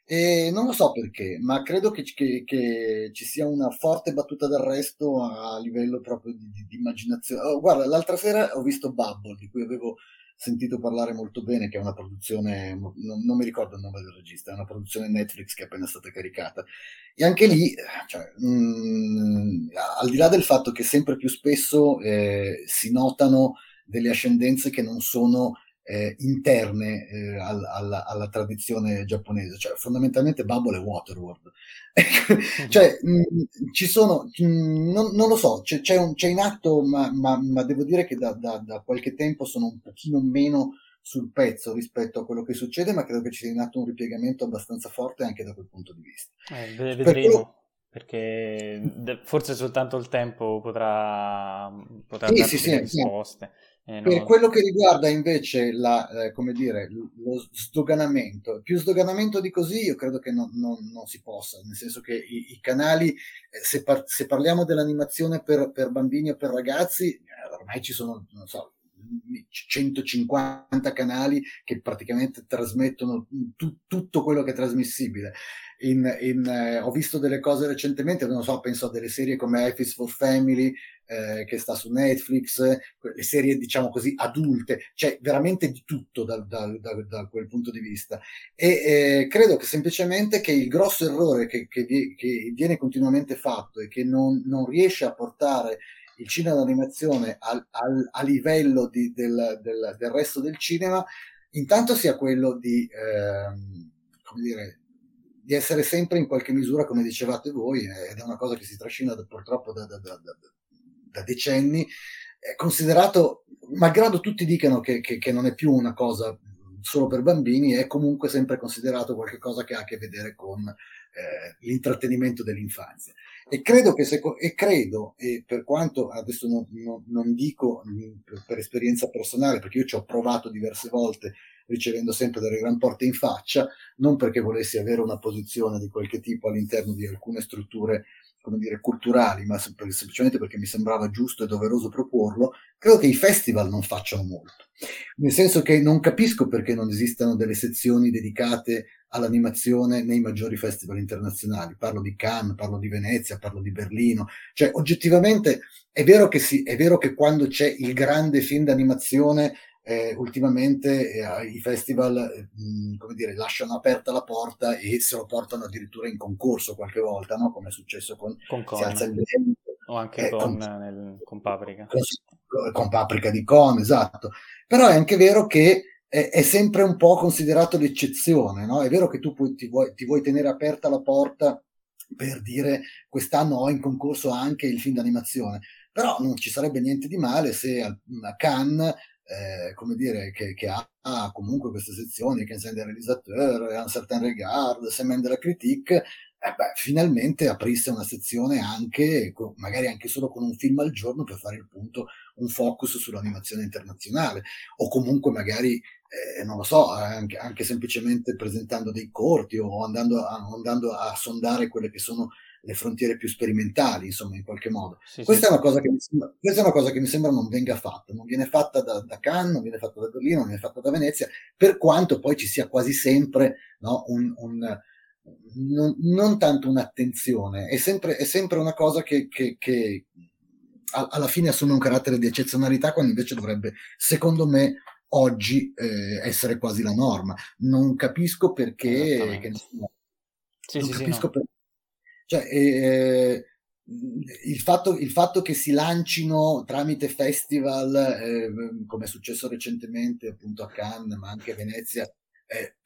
E non lo so perché, ma credo che, che, che ci sia una forte battuta d'arresto a livello proprio di, di, di immaginazione. Oh, guarda, l'altra sera ho visto Bubble, di cui avevo sentito parlare molto bene, che è una produzione, non, non, mi ricordo il nome del regista, è una produzione Netflix che è appena stata caricata. E anche lì, cioè, mh, mm, al di là del fatto che sempre più spesso eh, si notano delle ascendenze che non sono eh, interne eh, al, alla, alla, tradizione giapponese, cioè fondamentalmente Bubble e Waterworld. [LAUGHS] cioè, mh, mm, ci sono, mh, mm, non, non, lo so, c'è, c'è, un, c'è in atto, ma, ma, ma, devo dire che da, da, da, qualche tempo sono un pochino meno sul pezzo rispetto a quello che succede, ma credo che ci sia in atto un ripiegamento abbastanza forte anche da quel punto di vista. Eh, vedremo. Per quello perché forse soltanto il tempo potrà, potrà sì, darci sì, risposte. Sì. Eh. Per quello che riguarda invece la, eh, dire, lo sdoganamento, più sdoganamento di così io credo che non, non, non si possa, nel senso che i, i canali, eh, se, par- se, parliamo dell'animazione per, per, bambini o per ragazzi, eh, ormai ci sono, non so, 150 canali che praticamente trasmettono tu, tutto quello che è trasmissibile. In, in, eh, ho visto delle cose recentemente, non so, penso a delle serie come is for Family, eh, che sta su Netflix, le serie diciamo così adulte, cioè veramente di tutto da, da, da, da quel punto di vista. E eh, credo che semplicemente che il grosso errore che, che, che viene continuamente fatto e che non, non, riesce a portare il cinema d'animazione al, al, a livello di, del, del, del, resto del cinema, intanto sia quello di, eh, come dire, di essere sempre in qualche misura, come dicevate voi, ed è una cosa che si trascina purtroppo da, da, da, da decenni, è considerato, malgrado tutti dicano che, che, che, non è più una cosa solo per bambini, è comunque sempre considerato qualcosa che ha a che vedere con eh, l'intrattenimento dell'infanzia. E credo che, se, e credo, e per quanto adesso non, non, non dico per, per esperienza personale, perché io ci ho provato diverse volte ricevendo sempre delle gran porte in faccia, non perché volessi avere una posizione di qualche tipo all'interno di alcune strutture come dire, culturali, ma semplicemente perché mi sembrava giusto e doveroso proporlo, credo che i festival non facciano molto. Nel senso che non capisco perché non esistano delle sezioni dedicate all'animazione nei maggiori festival internazionali. Parlo di Cannes, parlo di Venezia, parlo di Berlino. Cioè, oggettivamente è vero che, sì, è vero che quando c'è il grande film d'animazione eh, ultimamente eh, i festival mh, mm, come dire, lasciano aperta la porta e se lo portano addirittura in concorso qualche volta, no? come è successo con, con il vento. O anche eh, con, con, nel, con, Paprika. Con, con, Paprika di Con, esatto. Però è anche vero che è, è sempre un po' considerato l'eccezione, no? È vero che tu puoi, ti, vuoi, ti vuoi tenere aperta la porta per dire quest'anno ho in concorso anche il film d'animazione, però non ci sarebbe niente di male se a, a Cannes eh, come dire, che, che ha, ha, comunque queste sezioni, che insegna il realizzatore, un certain regard, semaine de la critique, eh beh, finalmente aprisse una sezione anche, magari anche solo con un film al giorno per fare il punto, un focus sull'animazione internazionale, o comunque magari, eh, non lo so, anche, anche, semplicemente presentando dei corti o andando a, andando a sondare quelle che sono le frontiere più sperimentali, insomma, in qualche modo. Sì, questa, sì. È sembra, questa, È una cosa che mi sembra non venga fatta, non viene fatta da, da, Cannes, non viene fatta da Berlino, non viene fatta da Venezia, per quanto poi ci sia quasi sempre no, un, un non, non, tanto un'attenzione, è sempre, è sempre una cosa che, che, che alla fine assume un carattere di eccezionalità quando invece dovrebbe, secondo me, oggi eh, essere quasi la norma. Non capisco perché... Che, sì, non sì, capisco no. perché cioè, eh, il, fatto, il, fatto, che si lancino tramite festival, eh, come è successo recentemente appunto a Cannes, ma anche a Venezia, eh,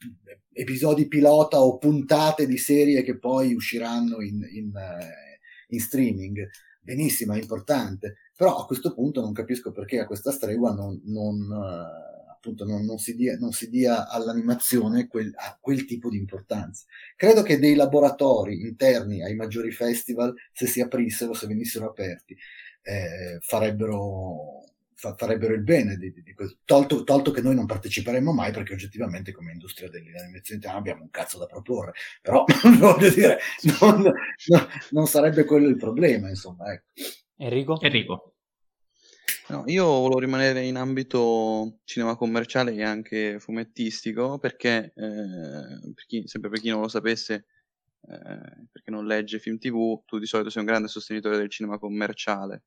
episodi pilota o puntate di serie che poi usciranno in, in, eh, in streaming, benissimo, è importante, però a questo punto non capisco perché a questa stregua non, non appunto non, non, si dia, non, si dia, all'animazione quel, a quel tipo di importanza. Credo che dei laboratori interni ai maggiori festival, se si aprissero, se venissero aperti, eh, farebbero, fa, farebbero, il bene di, di, di tolto, tolto, che noi non parteciperemmo mai perché oggettivamente come industria dell'animazione abbiamo un cazzo da proporre, però [LAUGHS] voglio dire, non, no, non sarebbe quello il problema, insomma. Ecco. Enrico? Enrico. No, io volevo rimanere in ambito cinema commerciale e anche fumettistico perché, eh, per chi, sempre per chi non lo sapesse, eh, perché non legge film tv, tu di solito sei un grande sostenitore del cinema commerciale.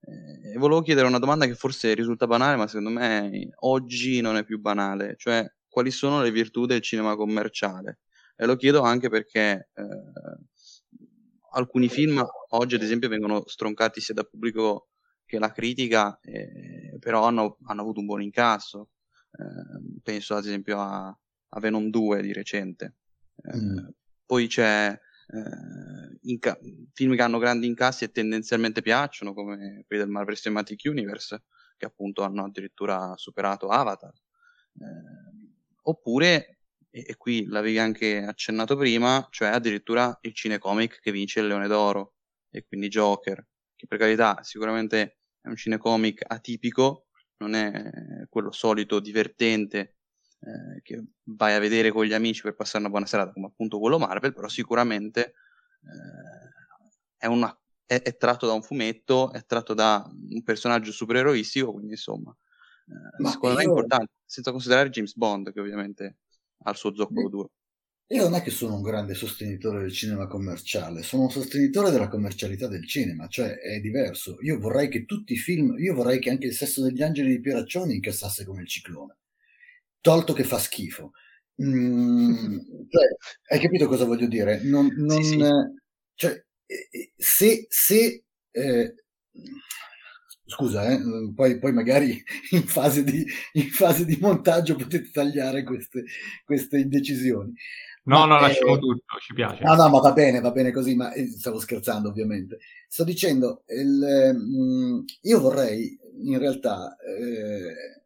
Eh, e volevo chiedere una domanda che forse risulta banale, ma secondo me oggi non è più banale, cioè quali sono le virtù del cinema commerciale? E lo chiedo anche perché eh, alcuni film oggi, ad esempio, vengono stroncati sia dal pubblico che la critica, eh, però hanno, hanno, avuto un buon incasso. Eh, penso ad esempio a, a, Venom 2 di recente. Eh, mm. Poi c'è eh, inca- film che hanno grandi incassi e tendenzialmente piacciono, come quelli del Marvel Cinematic Universe, che appunto hanno addirittura superato Avatar. Eh, oppure, e qui l'avevi anche accennato prima, cioè addirittura il cinecomic che vince il Leone d'Oro, e quindi Joker, che per carità sicuramente è un cinecomic atipico, non è quello solito divertente eh, che vai a vedere con gli amici per passare una buona serata, come appunto quello Marvel, però sicuramente eh, è, una, è, è, tratto da un fumetto, è tratto da un personaggio supereroistico, quindi insomma eh, secondo me è importante, senza considerare James Bond, che ovviamente ha il suo zoccolo duro. Io non è che sono un grande sostenitore del cinema commerciale, sono un sostenitore della commercialità del cinema, cioè è diverso. Io vorrei che tutti i film, io vorrei che anche il sesso degli angeli di Pieraccioni incassasse come il ciclone, tolto che fa schifo. Mm, [LAUGHS] cioè, hai capito cosa voglio dire? Non, non, sì, sì. Cioè, se, se eh, scusa, eh, poi, poi, magari [LAUGHS] in fase, di, in fase, di, montaggio potete tagliare queste, queste indecisioni. No, no, lasciamo eh, tutto, ci piace. No, no, ma va bene, va bene così, ma eh, stavo scherzando ovviamente. Sto dicendo, il, mh, mm, io vorrei in realtà, eh,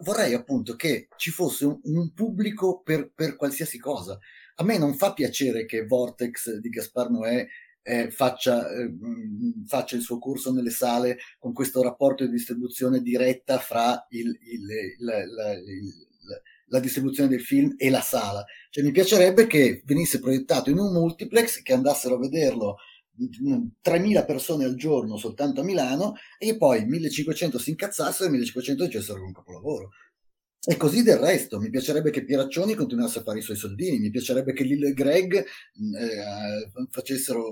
vorrei appunto che ci fosse un, un pubblico per, per, qualsiasi cosa. A me non fa piacere che Vortex di Gaspar Noè eh, faccia, eh, mm, faccia, il suo corso nelle sale con questo rapporto di distribuzione diretta fra il, il, la, la, la distribuzione del film e la sala. Cioè, mi piacerebbe che venisse proiettato in un multiplex, che andassero a vederlo 3.000 persone al giorno soltanto a Milano e poi 1.500 si incazzassero e 1.500 dicessero che è un capolavoro. E così del resto, mi piacerebbe che Pieraccioni continuasse a fare i suoi soldini, mi piacerebbe che Lille e Greg eh, facessero,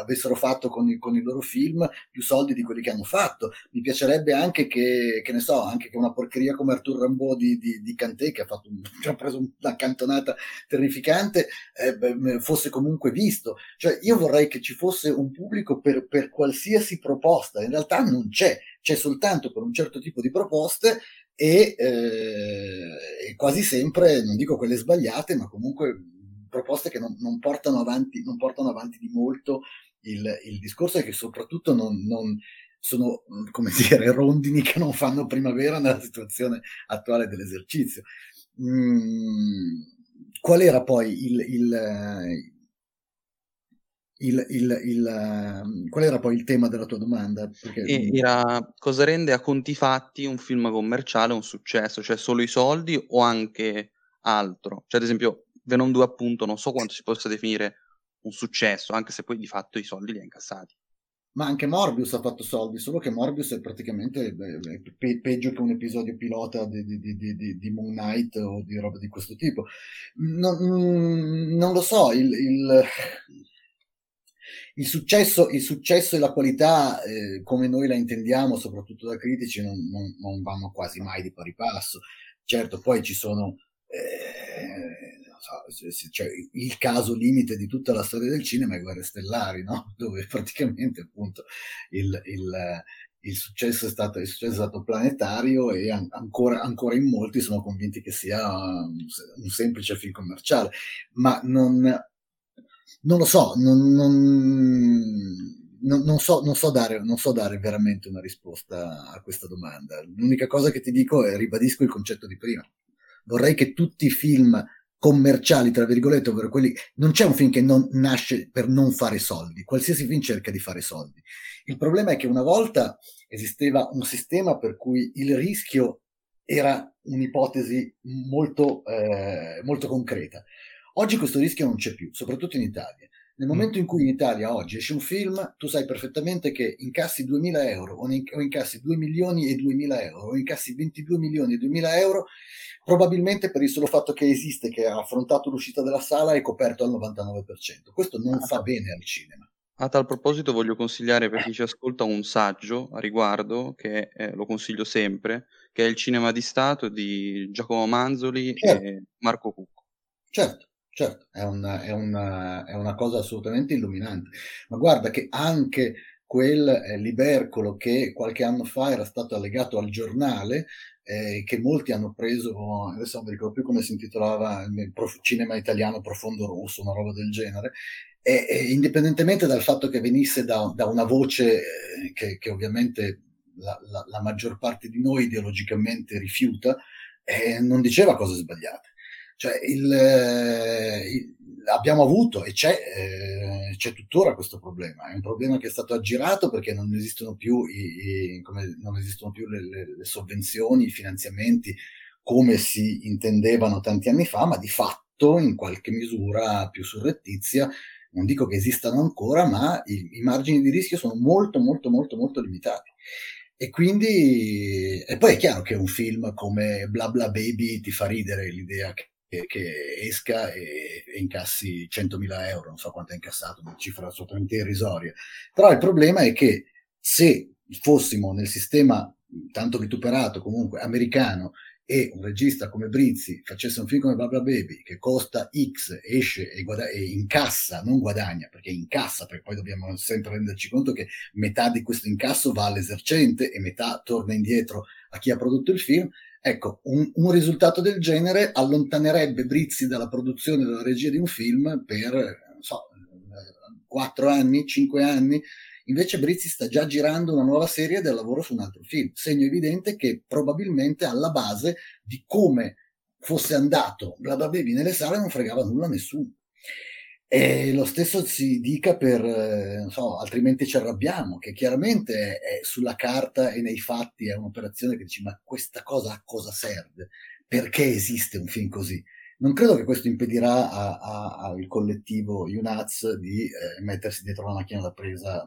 avessero fatto con i, con i, loro film più soldi di quelli che hanno fatto, mi piacerebbe anche che, che ne so, anche che una porcheria come Arthur Rimbaud di, di, di Cantè, che ha, fatto un, ha preso una cantonata terrificante, eh, beh, fosse comunque visto. Cioè, io vorrei che ci fosse un pubblico per, per qualsiasi proposta, in realtà non c'è, c'è soltanto per un certo tipo di proposte e, eh, quasi sempre, non dico quelle sbagliate, ma comunque proposte che non, non, portano, avanti, non portano avanti di molto il, il discorso e che soprattutto non, non, sono, come [LAUGHS] dire, rondini che non fanno primavera nella situazione attuale dell'esercizio. Mm, qual era poi il, il il, il, il, ehm, qual era poi il tema della tua domanda? Perché... Era cosa rende a conti fatti un film commerciale un successo, cioè solo i soldi o anche altro? Cioè, ad esempio, Venom 2, appunto, non so quanto si possa definire un successo, anche se poi di fatto i soldi li ha incassati. Ma anche Morbius ha fatto soldi, solo che Morbius è praticamente beh, pe- peggio che un episodio pilota di, di, di, di, Moon Knight o di roba di questo tipo. Non, non lo so, il, il successo, il successo e la qualità, eh, come noi la intendiamo, soprattutto da critici, non, non, non, vanno quasi mai di pari passo. Certo, poi ci sono eh, cioè, il caso limite di tutta la storia del cinema è Guerre Stellari, no? [LAUGHS] dove praticamente appunto il, il, il, successo, è stato, il successo è stato planetario e an- ancora, ancora, in molti sono convinti che sia un, un semplice film commerciale, ma non non lo so, non, non, non, so, so dare, non so dare veramente una risposta a questa domanda. L'unica cosa che ti dico è ribadisco il concetto di prima. Vorrei che tutti i film commerciali, tra virgolette, ovvero quelli. Non c'è un film che non nasce per non fare soldi, qualsiasi film cerca di fare soldi. Il problema è che una volta esisteva un sistema per cui il rischio era un'ipotesi molto, eh, molto concreta. Oggi questo rischio non c'è più, soprattutto in Italia. Nel mm. momento in cui in Italia oggi esce un film, tu sai perfettamente che incassi 2.000 euro o, incassi 2 milioni e 2.000 euro o incassi 22 milioni e 2.000 euro, probabilmente per il solo fatto che esiste, che ha affrontato l'uscita della sala, è coperto al 99%. Questo non fa bene al cinema. A tal proposito voglio consigliare per chi ci ascolta un saggio a riguardo, che eh, lo consiglio sempre, che è Il cinema di Stato di Giacomo Manzoli certo. e Marco Cucco. Certo. Certo, è una, è, una, è una, cosa assolutamente illuminante. Ma guarda che anche quel eh, libercolo che qualche anno fa era stato allegato al giornale, eh, che molti hanno preso, adesso non mi ricordo più come si intitolava, il cinema italiano profondo rosso, una roba del genere, e, e indipendentemente dal fatto che venisse da, da una voce eh, che, che, ovviamente la, la, la, maggior parte di noi ideologicamente rifiuta, eh, non diceva cose sbagliate cioè, il, eh, il, abbiamo avuto e c'è, eh, c'è, tuttora questo problema. È un problema che è stato aggirato perché non esistono più, i, i, non esistono più le, le, le, sovvenzioni, i finanziamenti come si intendevano tanti anni fa, ma di fatto in qualche misura più surrettizia. Non dico che esistano ancora, ma i, i margini di rischio sono molto, molto, molto, molto limitati. E quindi, e poi è chiaro che un film come Bla Bla Baby ti fa ridere l'idea che, che esca e, e, incassi 100.000 euro, non so quanto ha incassato, una cifra assolutamente irrisoria. Però il problema è che se fossimo nel sistema tanto vituperato comunque americano e un regista come Brizzi facesse un film come Barbara Baby che costa X, esce e, guada- e, incassa, non guadagna, perché incassa, perché poi dobbiamo sempre renderci conto che metà di questo incasso va all'esercente e metà torna indietro a chi ha prodotto il film. Ecco, un, un risultato del genere allontanerebbe Brizzi dalla produzione della regia di un film per, non so, 4 anni, 5 anni, Invece Brizzi sta già girando una nuova serie del lavoro su un altro film, segno evidente che probabilmente alla base di come fosse andato Bla Baby nelle sale non fregava nulla a nessuno. E lo stesso si dica per, eh, non so, altrimenti ci arrabbiamo, che chiaramente è, sulla carta e nei fatti è un'operazione che dici ma questa cosa a cosa serve? Perché esiste un film così? Non credo che questo impedirà al collettivo UNAZ di eh, mettersi dietro la macchina da presa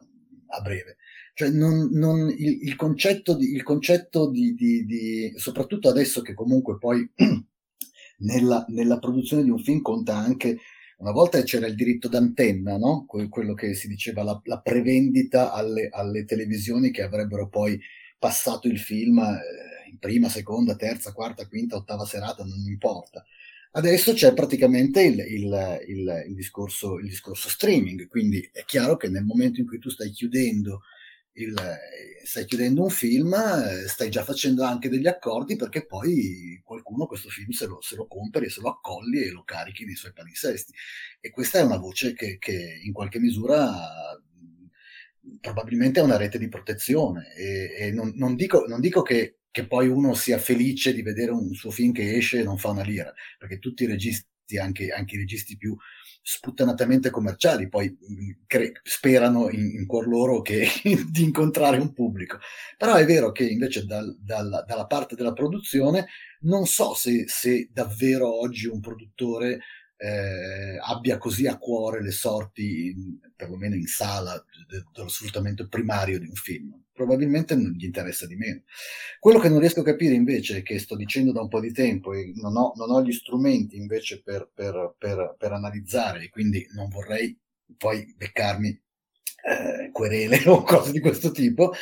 a breve. Cioè non, non, il, il, concetto, di, il concetto di, di, di, soprattutto adesso che comunque poi [CLEARS THROAT] nella, nella, produzione di un film conta anche, una volta c'era il diritto d'antenna, no? quello che si diceva la, la prevendita alle, alle, televisioni che avrebbero poi passato il film eh, in prima, seconda, terza, quarta, quinta, ottava serata, non importa. Adesso c'è praticamente il, il, il, discorso, il discorso streaming, quindi è chiaro che nel momento in cui tu stai chiudendo il, stai chiudendo un film, stai già facendo anche degli accordi perché poi qualcuno questo film se lo, se lo compri, se lo accolli e lo carichi nei suoi palinsesti. E questa è una voce che, che in qualche misura probabilmente è una rete di protezione. E, e non, non, dico, non dico che che poi uno sia felice di vedere un suo film che esce e non fa una lira, perché tutti i registi, anche, anche i registi più sputtanatamente commerciali, poi cre- sperano in, in, cuor loro che, [LAUGHS] di incontrare un pubblico. Però è vero che invece dal, dal, dalla parte della produzione non so se, se davvero oggi un produttore eh, abbia così a cuore le sorti, perlomeno in sala, dello sfruttamento primario di un film. Probabilmente non gli interessa di meno. Quello che non riesco a capire invece, che sto dicendo da un po' di tempo e non ho, non ho gli strumenti invece per, per, per, per, analizzare e quindi non vorrei poi beccarmi eh, querele [LAUGHS] o cose di questo tipo,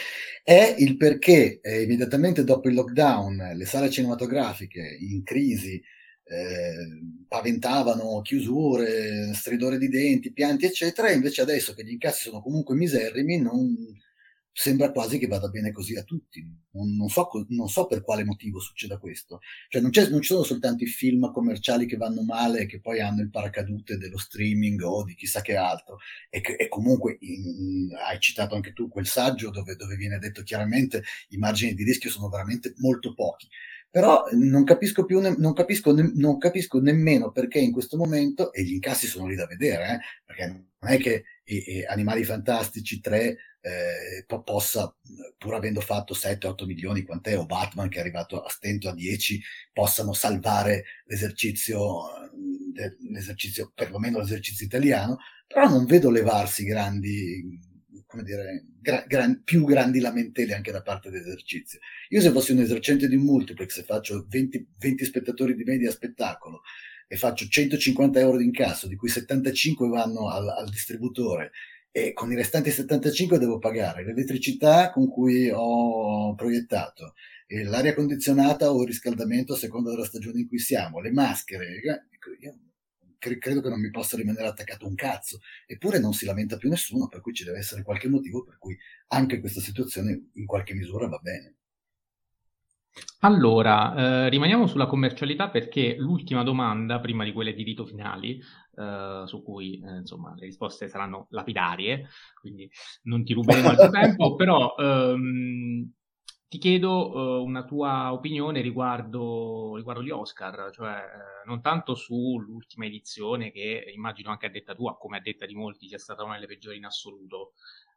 è il perché eh, immediatamente dopo il lockdown le sale cinematografiche in crisi eh, paventavano chiusure, stridore di denti, pianti, eccetera, e invece adesso che gli incassi sono comunque miserrimi, non, sembra quasi che vada bene così a tutti. Non, non, so, non so, per quale motivo succeda questo. Cioè non, non, ci sono soltanto i film commerciali che vanno male e che poi hanno il paracadute dello streaming o di chissà che altro. E, e comunque in, hai citato anche tu quel saggio dove, dove viene detto chiaramente i margini di rischio sono veramente molto pochi però non capisco più, ne- non, capisco ne- non capisco nemmeno perché in questo momento, e gli incassi sono lì da vedere, eh, perché non è che i, i Animali Fantastici 3 eh, po- possa, pur avendo fatto 7-8 milioni, quant'è, o Batman che è arrivato a stento a 10, possano salvare l'esercizio, l'esercizio, perlomeno l'esercizio italiano, però non vedo levarsi grandi come dire, gra- gran- più grandi lamentele anche da parte dell'esercizio. Io se fossi un esercente di un multiplex e faccio 20, 20 spettatori di media spettacolo e faccio 150 euro di incasso, di cui 75 vanno al, al distributore e con i restanti 75 devo pagare l'elettricità con cui ho proiettato, l'aria condizionata o il riscaldamento a seconda della stagione in cui siamo, le maschere. Io cre- credo che non mi possa rimanere attaccato un cazzo. Eppure non si lamenta più nessuno, per cui ci deve essere qualche motivo per cui anche questa situazione in qualche misura va bene. Allora, eh, rimaniamo sulla commercialità perché l'ultima domanda, prima di quelle di rito finali, eh, su cui eh, insomma le risposte saranno lapidarie, quindi non ti ruberemo altro [LAUGHS] tempo, però ehm, ti chiedo uh, una tua opinione riguardo, riguardo, gli Oscar, cioè eh, non tanto sull'ultima edizione che immagino anche a detta tua, come a detta di molti, sia stata una delle peggiori in assoluto,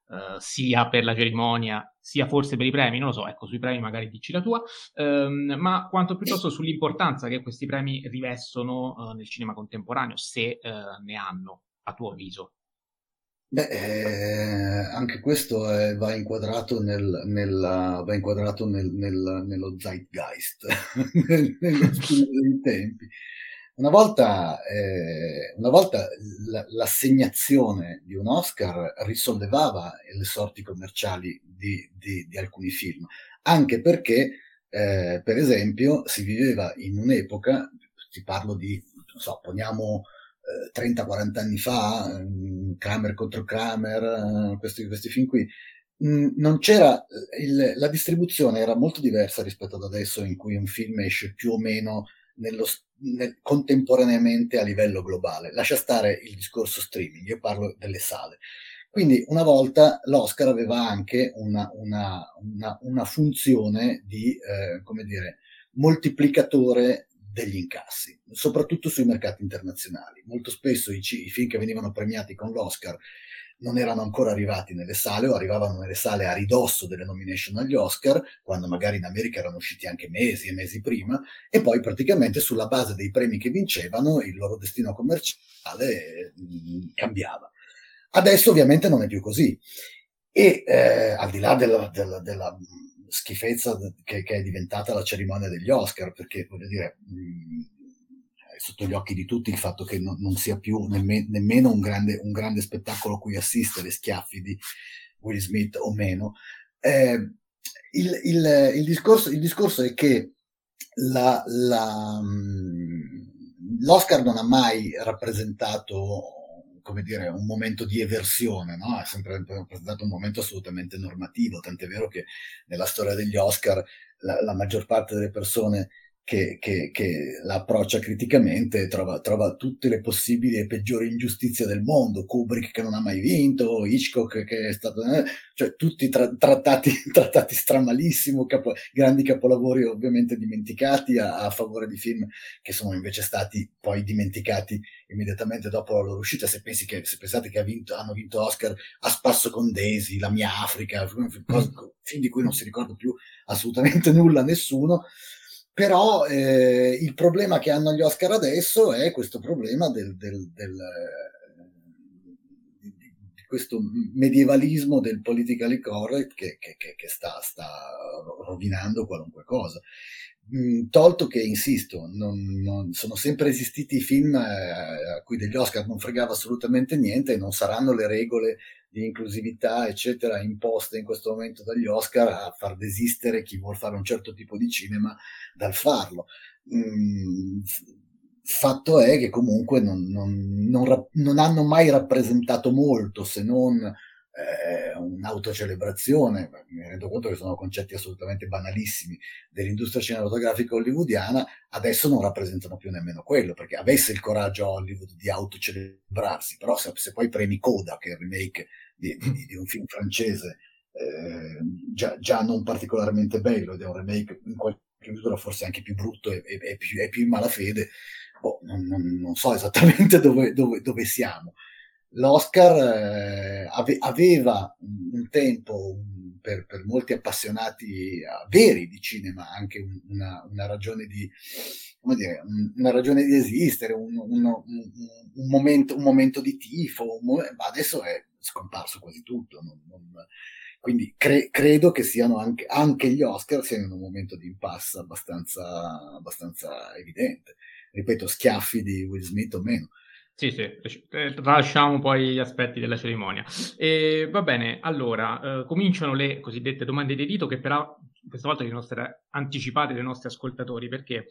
uh, sia per la cerimonia, sia forse per i premi, non lo so, ecco, sui premi magari dici la tua, um, ma quanto piuttosto sull'importanza che questi premi rivestono uh, nel cinema contemporaneo, se ne hanno, a tuo avviso. Beh, eh, anche questo è, va inquadrato, nel, nella, va inquadrato nel, nel, nello zeitgeist, [LAUGHS] nello spirito dei tempi. Una volta, eh, una volta l'assegnazione di un Oscar risollevava le sorti commerciali di, di, di alcuni film, anche perché, eh, per esempio, si viveva in un'epoca, ti parlo di, non so, poniamo 30-40 anni fa, mm, Kramer contro Kramer, eh, questi, questi film qui, mm, non c'era, il, la distribuzione era molto diversa rispetto ad adesso in cui un film esce più o meno nello, nel, contemporaneamente a livello globale. Lascia stare il discorso streaming, io parlo delle sale. Quindi una volta l'Oscar aveva anche una, una, una, una funzione di, eh, come dire, moltiplicatore degli incassi, soprattutto sui mercati internazionali. Molto spesso i, i, film che venivano premiati con l'Oscar non erano ancora arrivati nelle sale o arrivavano nelle sale a ridosso delle nomination agli Oscar, quando magari in America erano usciti anche mesi e mesi prima, e poi praticamente sulla base dei premi che vincevano il loro destino commerciale mh, mm, cambiava. Adesso ovviamente non è più così. E eh, al di là della, della, della schifezza che, che, è diventata la cerimonia degli Oscar, perché voglio dire, mh, è sotto gli occhi di tutti il fatto che non, non sia più nemme, nemmeno un grande, un grande, spettacolo cui assistere, schiaffi di Will Smith o meno. Eh, il, il, il, discorso, il, discorso, è che la, la, l'Oscar non ha mai rappresentato come dire, un momento di eversione, no? È sempre rappresentato un momento assolutamente normativo, tant'è vero che nella storia degli Oscar la, la maggior parte delle persone che, che, che la approccia criticamente trova, trova, tutte le possibili e peggiori ingiustizie del mondo. Kubrick che non ha mai vinto, Hitchcock che è stato, eh, cioè tutti tra, trattati, [LAUGHS] trattati stramalissimo, capo, grandi capolavori ovviamente dimenticati a, a, favore di film che sono invece stati poi dimenticati immediatamente dopo la loro uscita. Se, pensi che, se pensate che ha vinto, hanno vinto Oscar a spasso con Daisy, La mia Africa, cose, film di cui non si ricorda più assolutamente [LAUGHS] nulla nessuno. Però eh, il problema che hanno gli Oscar adesso è questo problema del, del, del di questo medievalismo del politically correct che, che, che sta, sta, rovinando qualunque cosa. Mm, tolto che, insisto, non, non, sono sempre esistiti film eh, a cui degli Oscar non fregava assolutamente niente e non saranno le regole di inclusività, eccetera, imposte in questo momento dagli Oscar a far desistere chi vuole fare un certo tipo di cinema dal farlo. Mm, fatto è che comunque non, non, non, non, hanno mai rappresentato molto se non eh, un'autocelebrazione, mi rendo conto che sono concetti assolutamente banalissimi dell'industria cinematografica hollywoodiana, adesso non rappresentano più nemmeno quello, perché avesse il coraggio Hollywood di autocelebrarsi, però se, se poi premi Coda, che è il remake di, di, di un film francese, eh, già, già, non particolarmente bello, ed è un remake in qualche misura forse anche più brutto e, e, e, più, più, in malafede, boh, non, non, non, so esattamente [LAUGHS] dove, dove, dove siamo. L'Oscar eh, ave, aveva un tempo un, per, per, molti appassionati veri di cinema anche un, una, una, ragione di come dire, una ragione di esistere, un, un momento, momento, di tifo, ma adesso è scomparso quasi tutto. Non, non, quindi cre- credo che siano anche, anche, gli Oscar siano in un momento di impasse abbastanza, abbastanza evidente. Ripeto, schiaffi di Will Smith o meno. Sì, sì, eh, tralasciamo poi gli aspetti della cerimonia. E, va bene, allora, eh, cominciano le cosiddette domande di rito che però questa volta sono state anticipate dai nostri ascoltatori perché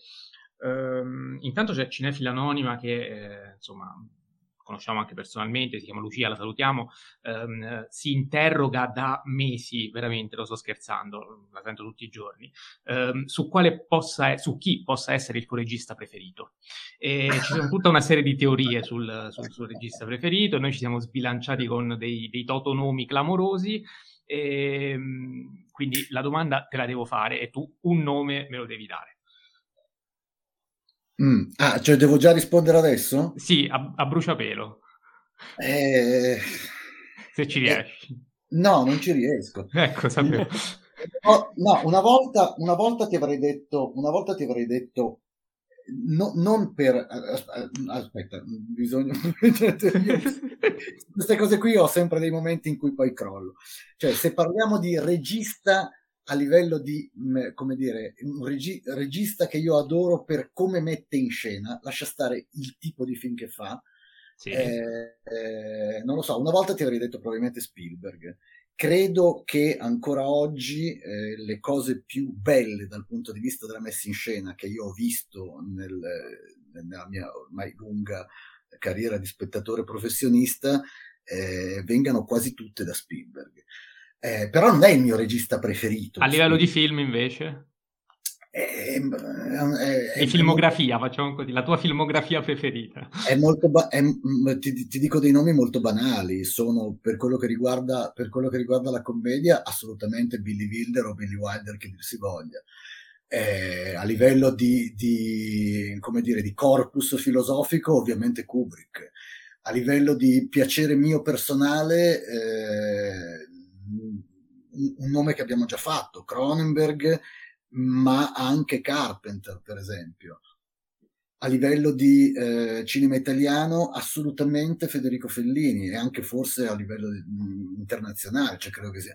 ehm, intanto c'è Cinefila Anonima che eh, insomma conosciamo anche personalmente, si chiama Lucia, la salutiamo, ehm, si interroga da mesi, veramente, lo sto scherzando, la sento tutti i giorni, ehm, su, quale possa, su chi possa essere il tuo regista preferito. E ci sono tutta una serie di teorie sul, sul suo regista preferito, noi ci siamo sbilanciati con dei, dei totonomi clamorosi, e, ehm, quindi la domanda te la devo fare e tu un nome me lo devi dare. Mm. Ah, cioè devo già rispondere adesso? Sì, a, a bruciapelo. Eh... Se ci riesci. Eh, no, non ci riesco. [LAUGHS] Ecco, sapevo. No, no una, volta, una volta ti avrei detto, una volta ti avrei detto no, non per aspetta, bisogna [LAUGHS] queste cose qui ho sempre dei momenti in cui poi crollo. Cioè, se parliamo di regista a livello di, come dire, un regi- regista che io adoro per come mette in scena, lascia stare il tipo di film che fa. Sì. Eh, eh, non lo so, una volta ti avrei detto probabilmente Spielberg. Credo che ancora oggi eh, le cose più belle dal punto di vista della messa in scena che io ho visto nel, nella mia ormai lunga carriera di spettatore professionista eh, vengano quasi tutte da Spielberg. Eh, però non è il mio regista preferito. A livello di film, invece? È, è, è, filmografia, facciamo così, la tua filmografia preferita. È molto ba- ti, ti, dico dei nomi molto banali, sono per quello, che riguarda, per quello che riguarda la commedia assolutamente Billy Wilder o Billy Wilder che dir si voglia. Eh, a livello di, di, come dire, di corpus filosofico ovviamente Kubrick. A livello di piacere mio personale eh, un nome che abbiamo già fatto, Cronenberg, ma anche Carpenter, per esempio. A livello di eh, cinema italiano, assolutamente Federico Fellini e anche forse a livello di, mh, internazionale, cioè credo che sia.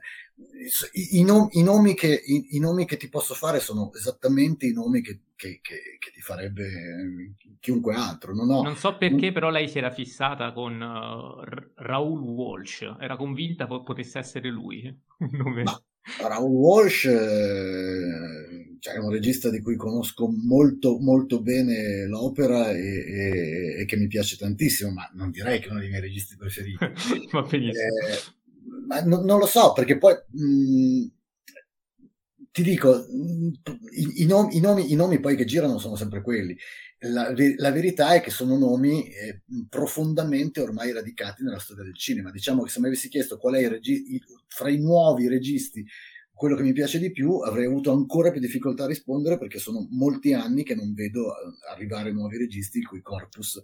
I, i, nom- i, nomi che, i, nomi che, ti posso fare sono esattamente i nomi che, che, che ti farebbe chiunque altro. Non, ho... non, so perché, però, lei si era fissata con uh, Raoul Walsh, era convinta potesse essere lui. [LAUGHS] Ma Raoul Walsh eh, cioè, è un regista di cui conosco molto, molto bene l'opera e, e, e, che mi piace tantissimo, ma non direi che è uno dei miei registi preferiti. [LAUGHS] Va benissimo. Eh, ma no, non lo so, perché poi mh, ti dico, i, i, nomi, i, nomi, i, nomi, poi che girano sono sempre quelli. La, la verità è che sono nomi eh, profondamente ormai radicati nella storia del cinema. Diciamo che se mi avessi chiesto qual è il regi- fra i nuovi registi quello che mi piace di più, avrei avuto ancora più difficoltà a rispondere perché sono molti anni che non vedo eh, arrivare nuovi registi il cui corpus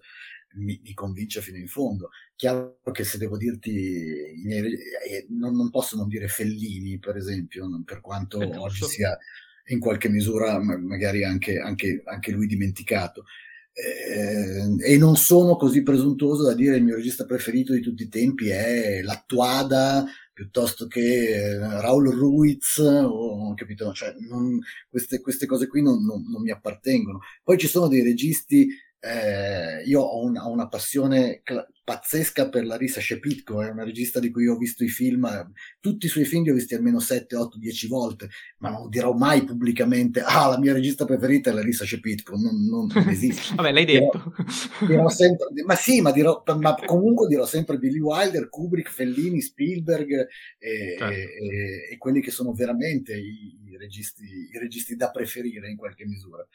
mi, mi, convince fino in fondo. Chiaro che se devo dirti, miei, eh, non, non, posso non dire Fellini, per esempio, per quanto oggi sia in qualche misura magari anche, anche, anche lui dimenticato. Eh, e non sono così presuntuoso da dire il mio regista preferito di tutti i tempi è l'Attuada piuttosto che eh, Raul Ruiz o capito? Cioè, non, queste, queste, cose qui non, non, non, mi appartengono. Poi ci sono dei registi eh, io ho una, ho una passione cl- pazzesca per Larissa Shepitko, è una regista di cui ho visto i film, tutti i suoi film li ho visti almeno 7, 8, 10 volte, ma non dirò mai pubblicamente, [LAUGHS] ah, la mia regista preferita è Larissa Shepitko, non, non [LAUGHS] esiste. Vabbè, l'hai detto. Dirò, dirò [LAUGHS] sempre, ma sì, ma, dirò, ma, comunque dirò sempre Billy Wilder, Kubrick, Fellini, Spielberg e, certo. e, e quelli che sono veramente i, i, registi, i registi da preferire in qualche misura.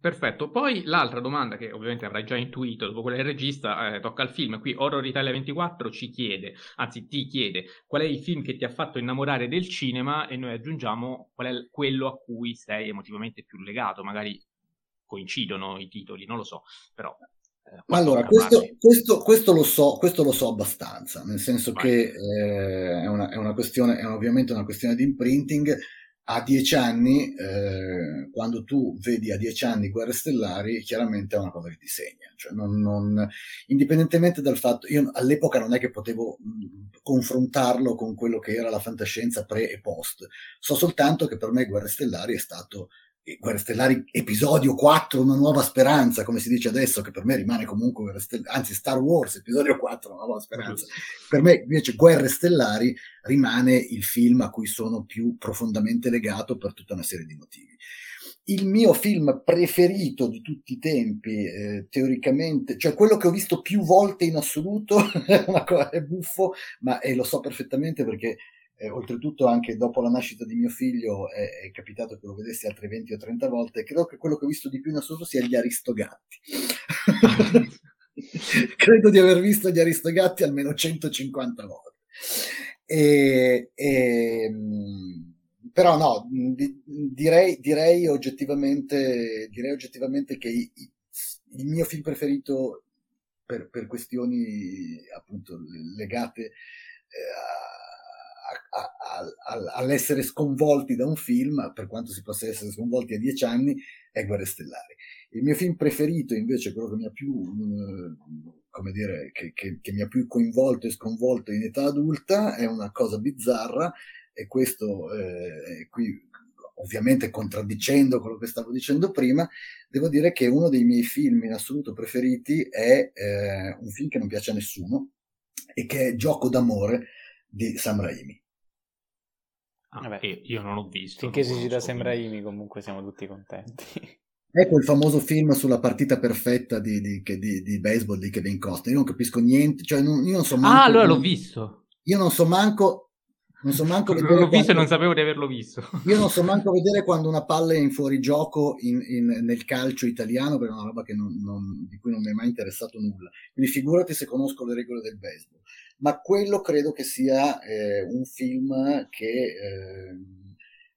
Perfetto, poi l'altra domanda che ovviamente avrai già intuito dopo quella del regista, eh, tocca al film. Qui Horror Italia 24 ci chiede, anzi ti chiede, qual è il film che ti ha fatto innamorare del cinema e noi aggiungiamo qual è quello a cui sei emotivamente più legato, magari coincidono i titoli, non lo so, però... Eh, allora, questo, questo, questo, lo so, questo lo so abbastanza, nel senso Vai. che eh, è, una, è, una, questione, è ovviamente una questione di imprinting a dieci anni, eh, quando tu vedi a dieci anni Guerre Stellari, chiaramente è una cosa che ti segna. Cioè non, non, indipendentemente dal fatto, io all'epoca non è che potevo confrontarlo con quello che era la fantascienza pre e post, so soltanto che per me Guerre Stellari è stato Guerre Stellari episodio 4, una nuova speranza, come si dice adesso, che per me rimane comunque Guerre Stellari, anzi Star Wars, episodio 4, una nuova speranza. [LAUGHS] Per me invece Guerre Stellari rimane il film a cui sono più profondamente legato per tutta una serie di motivi. Il mio film preferito di tutti i tempi, eh, teoricamente, cioè quello che ho visto più volte in assoluto, [LAUGHS] è, buffo, ma eh, lo so perfettamente perché eh, oltretutto anche dopo la nascita di mio figlio è, è, capitato che lo vedessi altre 20 o 30 volte, credo che quello che ho visto di più in assoluto sia gli Aristogatti. [LAUGHS] credo di aver visto gli Aristogatti almeno 150 volte. E, e, però no, di, direi, direi, oggettivamente, direi oggettivamente che i, il mio film preferito per, per questioni appunto legate eh, all'essere sconvolti da un film, per quanto si possa essere sconvolti a dieci anni, è Guerre Stellari. Il mio film preferito, invece, quello che mi ha più, come dire, che, che, che mi ha più coinvolto e sconvolto in età adulta, è una cosa bizzarra, e questo eh, qui ovviamente contraddicendo quello che stavo dicendo prima, devo dire che uno dei miei film in assoluto preferiti è eh, un film che non piace a nessuno e che è Gioco d'amore di Sam Raimi. Ah, che io non ho visto. Finché si gira Sam Raimi comunque siamo tutti contenti. Ecco il famoso film sulla partita perfetta di, di, di, di baseball di Kevin Costner. Io non capisco niente, cioè non, io non so manco... Ah, allora l'ho visto. Io non so manco non so manco vedere. L'ho visto quando... e non sapevo di averlo visto. Io non so manco vedere quando una palla è in fuorigioco in, in, nel calcio italiano, perché è una roba non, non, di cui non mi è mai interessato nulla. Quindi figurati se conosco le regole del baseball. Ma quello credo che sia eh, un film che, eh,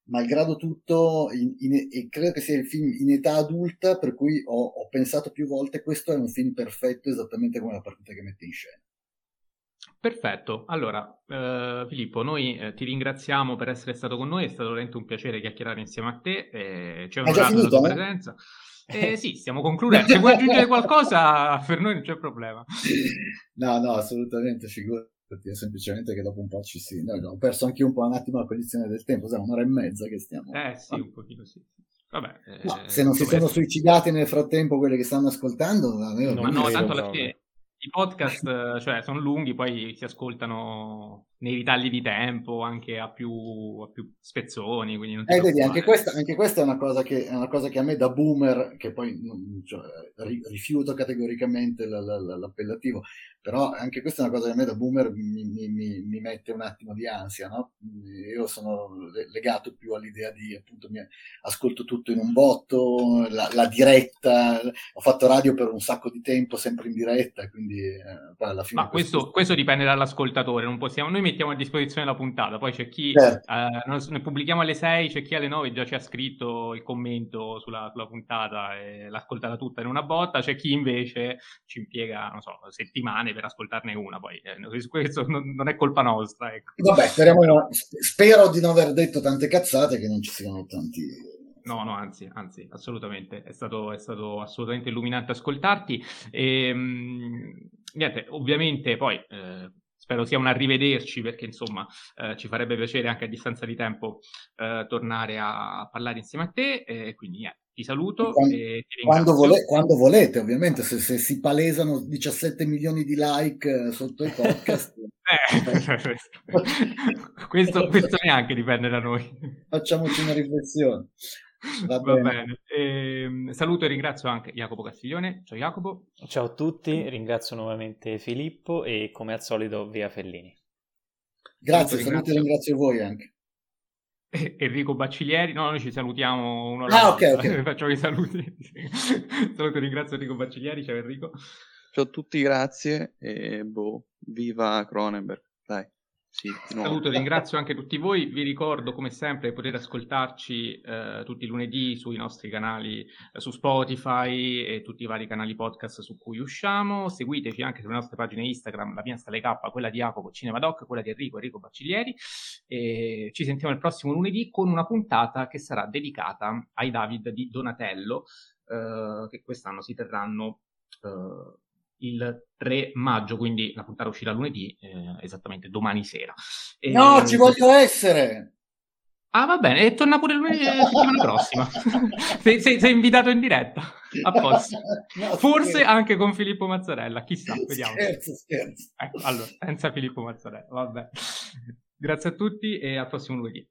malgrado tutto, in, in, credo che sia il film in età adulta, per cui ho, ho pensato più volte questo è un film perfetto, esattamente come la partita che mette in scena. Perfetto, allora eh, Filippo, noi eh, ti ringraziamo per essere stato con noi, è stato veramente un piacere chiacchierare insieme a te, eh, c'è onorato la tua eh? presenza. Eh, sì, stiamo concludendo. Se vuoi aggiungere qualcosa, per noi non c'è problema. No, no, assolutamente, figurati. Semplicemente che dopo un po' ci si. No, ho perso anche un po' un attimo la cognizione del tempo, sai, un'ora e mezza che stiamo. Eh sì, un pochino sì. Vabbè, no, eh, se non si sono suicidati nel frattempo quelli che stanno ascoltando, no, ma no, tanto alla fine i podcast, cioè, sono lunghi, poi si ascoltano nei ritagli di tempo, anche a più, a più spezzoni. Quindi non eh, vedi, anche questa, anche questa, è, una cosa che, è una cosa che a me da boomer, che poi cioè, rifiuto categoricamente l- l- l'appellativo, però anche questa è una cosa che a me da boomer mi, mi, mi, mi mette un attimo di ansia, no? Io sono legato più all'idea di, appunto, ascolto tutto in un botto, la, la diretta, ho fatto radio per un sacco di tempo, sempre in diretta, quindi eh, alla fine... Ma questo, questo, questo dipende dall'ascoltatore, non possiamo... Noi mettiamo a disposizione la puntata, poi c'è chi certo. eh, ne pubblichiamo alle 6, c'è chi alle 9 già ci ha scritto il commento sulla, sulla, puntata e l'ha ascoltata tutta in una botta, c'è chi invece ci impiega, non so, settimane per ascoltarne una, poi eh, questo non, non, è colpa nostra. Ecco. Vabbè, speriamo spero di non aver detto tante cazzate, che non ci siano tanti... No, no, anzi, anzi, assolutamente, è stato, è stato assolutamente illuminante ascoltarti. E, ehm, mh, niente, ovviamente poi eh, spero sia un arrivederci perché insomma eh, ci farebbe piacere anche a distanza di tempo eh, tornare a, a, parlare insieme a te e quindi niente, ti saluto quando, e ti quando, vole, quando, volete ovviamente se, se, si palesano 17 milioni di like eh, sotto i podcast. [LAUGHS] Eh, [LAUGHS] questo, questo neanche dipende da noi. Facciamoci una riflessione Va bene. Va bene. Eh, saluto e ringrazio anche Jacopo Castiglione. Ciao Jacopo. Ciao a tutti, ringrazio nuovamente Filippo e come al solito via Fellini. Grazie, saluto e ringrazio voi anche. Enrico Bacciglieri, no, noi ci salutiamo uno Ah, ok, ok. [LAUGHS] Facciamo i saluti. [LAUGHS] saluto e ringrazio Enrico Bacciglieri, ciao Enrico. Ciao a tutti, grazie e boh, viva Cronenberg, dai. Sì, Saluto, ringrazio anche tutti voi. Vi ricordo, come sempre, potete ascoltarci eh, tutti i lunedì sui nostri canali eh, su Spotify e tutti i vari canali podcast su cui usciamo. Seguiteci anche sulle nostre pagine Instagram, la mia Stale K, quella di Jacopo Cinema Doc, quella di Enrico Enrico Bacciglieri. E ci sentiamo il prossimo lunedì con una puntata che sarà dedicata ai David di Donatello, eh, che quest'anno si terranno eh, il 3 maggio, quindi la puntata uscirà lunedì, eh, esattamente domani sera. E... No, ci voglio essere! Ah, va bene, e torna pure lunedì la settimana prossima. [LAUGHS] sei, sei, sei, invitato in diretta, a posto. [LAUGHS] No, Forse scherzo. anche con Filippo Mazzarella, chissà, [LAUGHS] vediamo. Scherzo, scherzo. Ecco, allora, senza Filippo Mazzarella, vabbè. Grazie a tutti e al prossimo lunedì.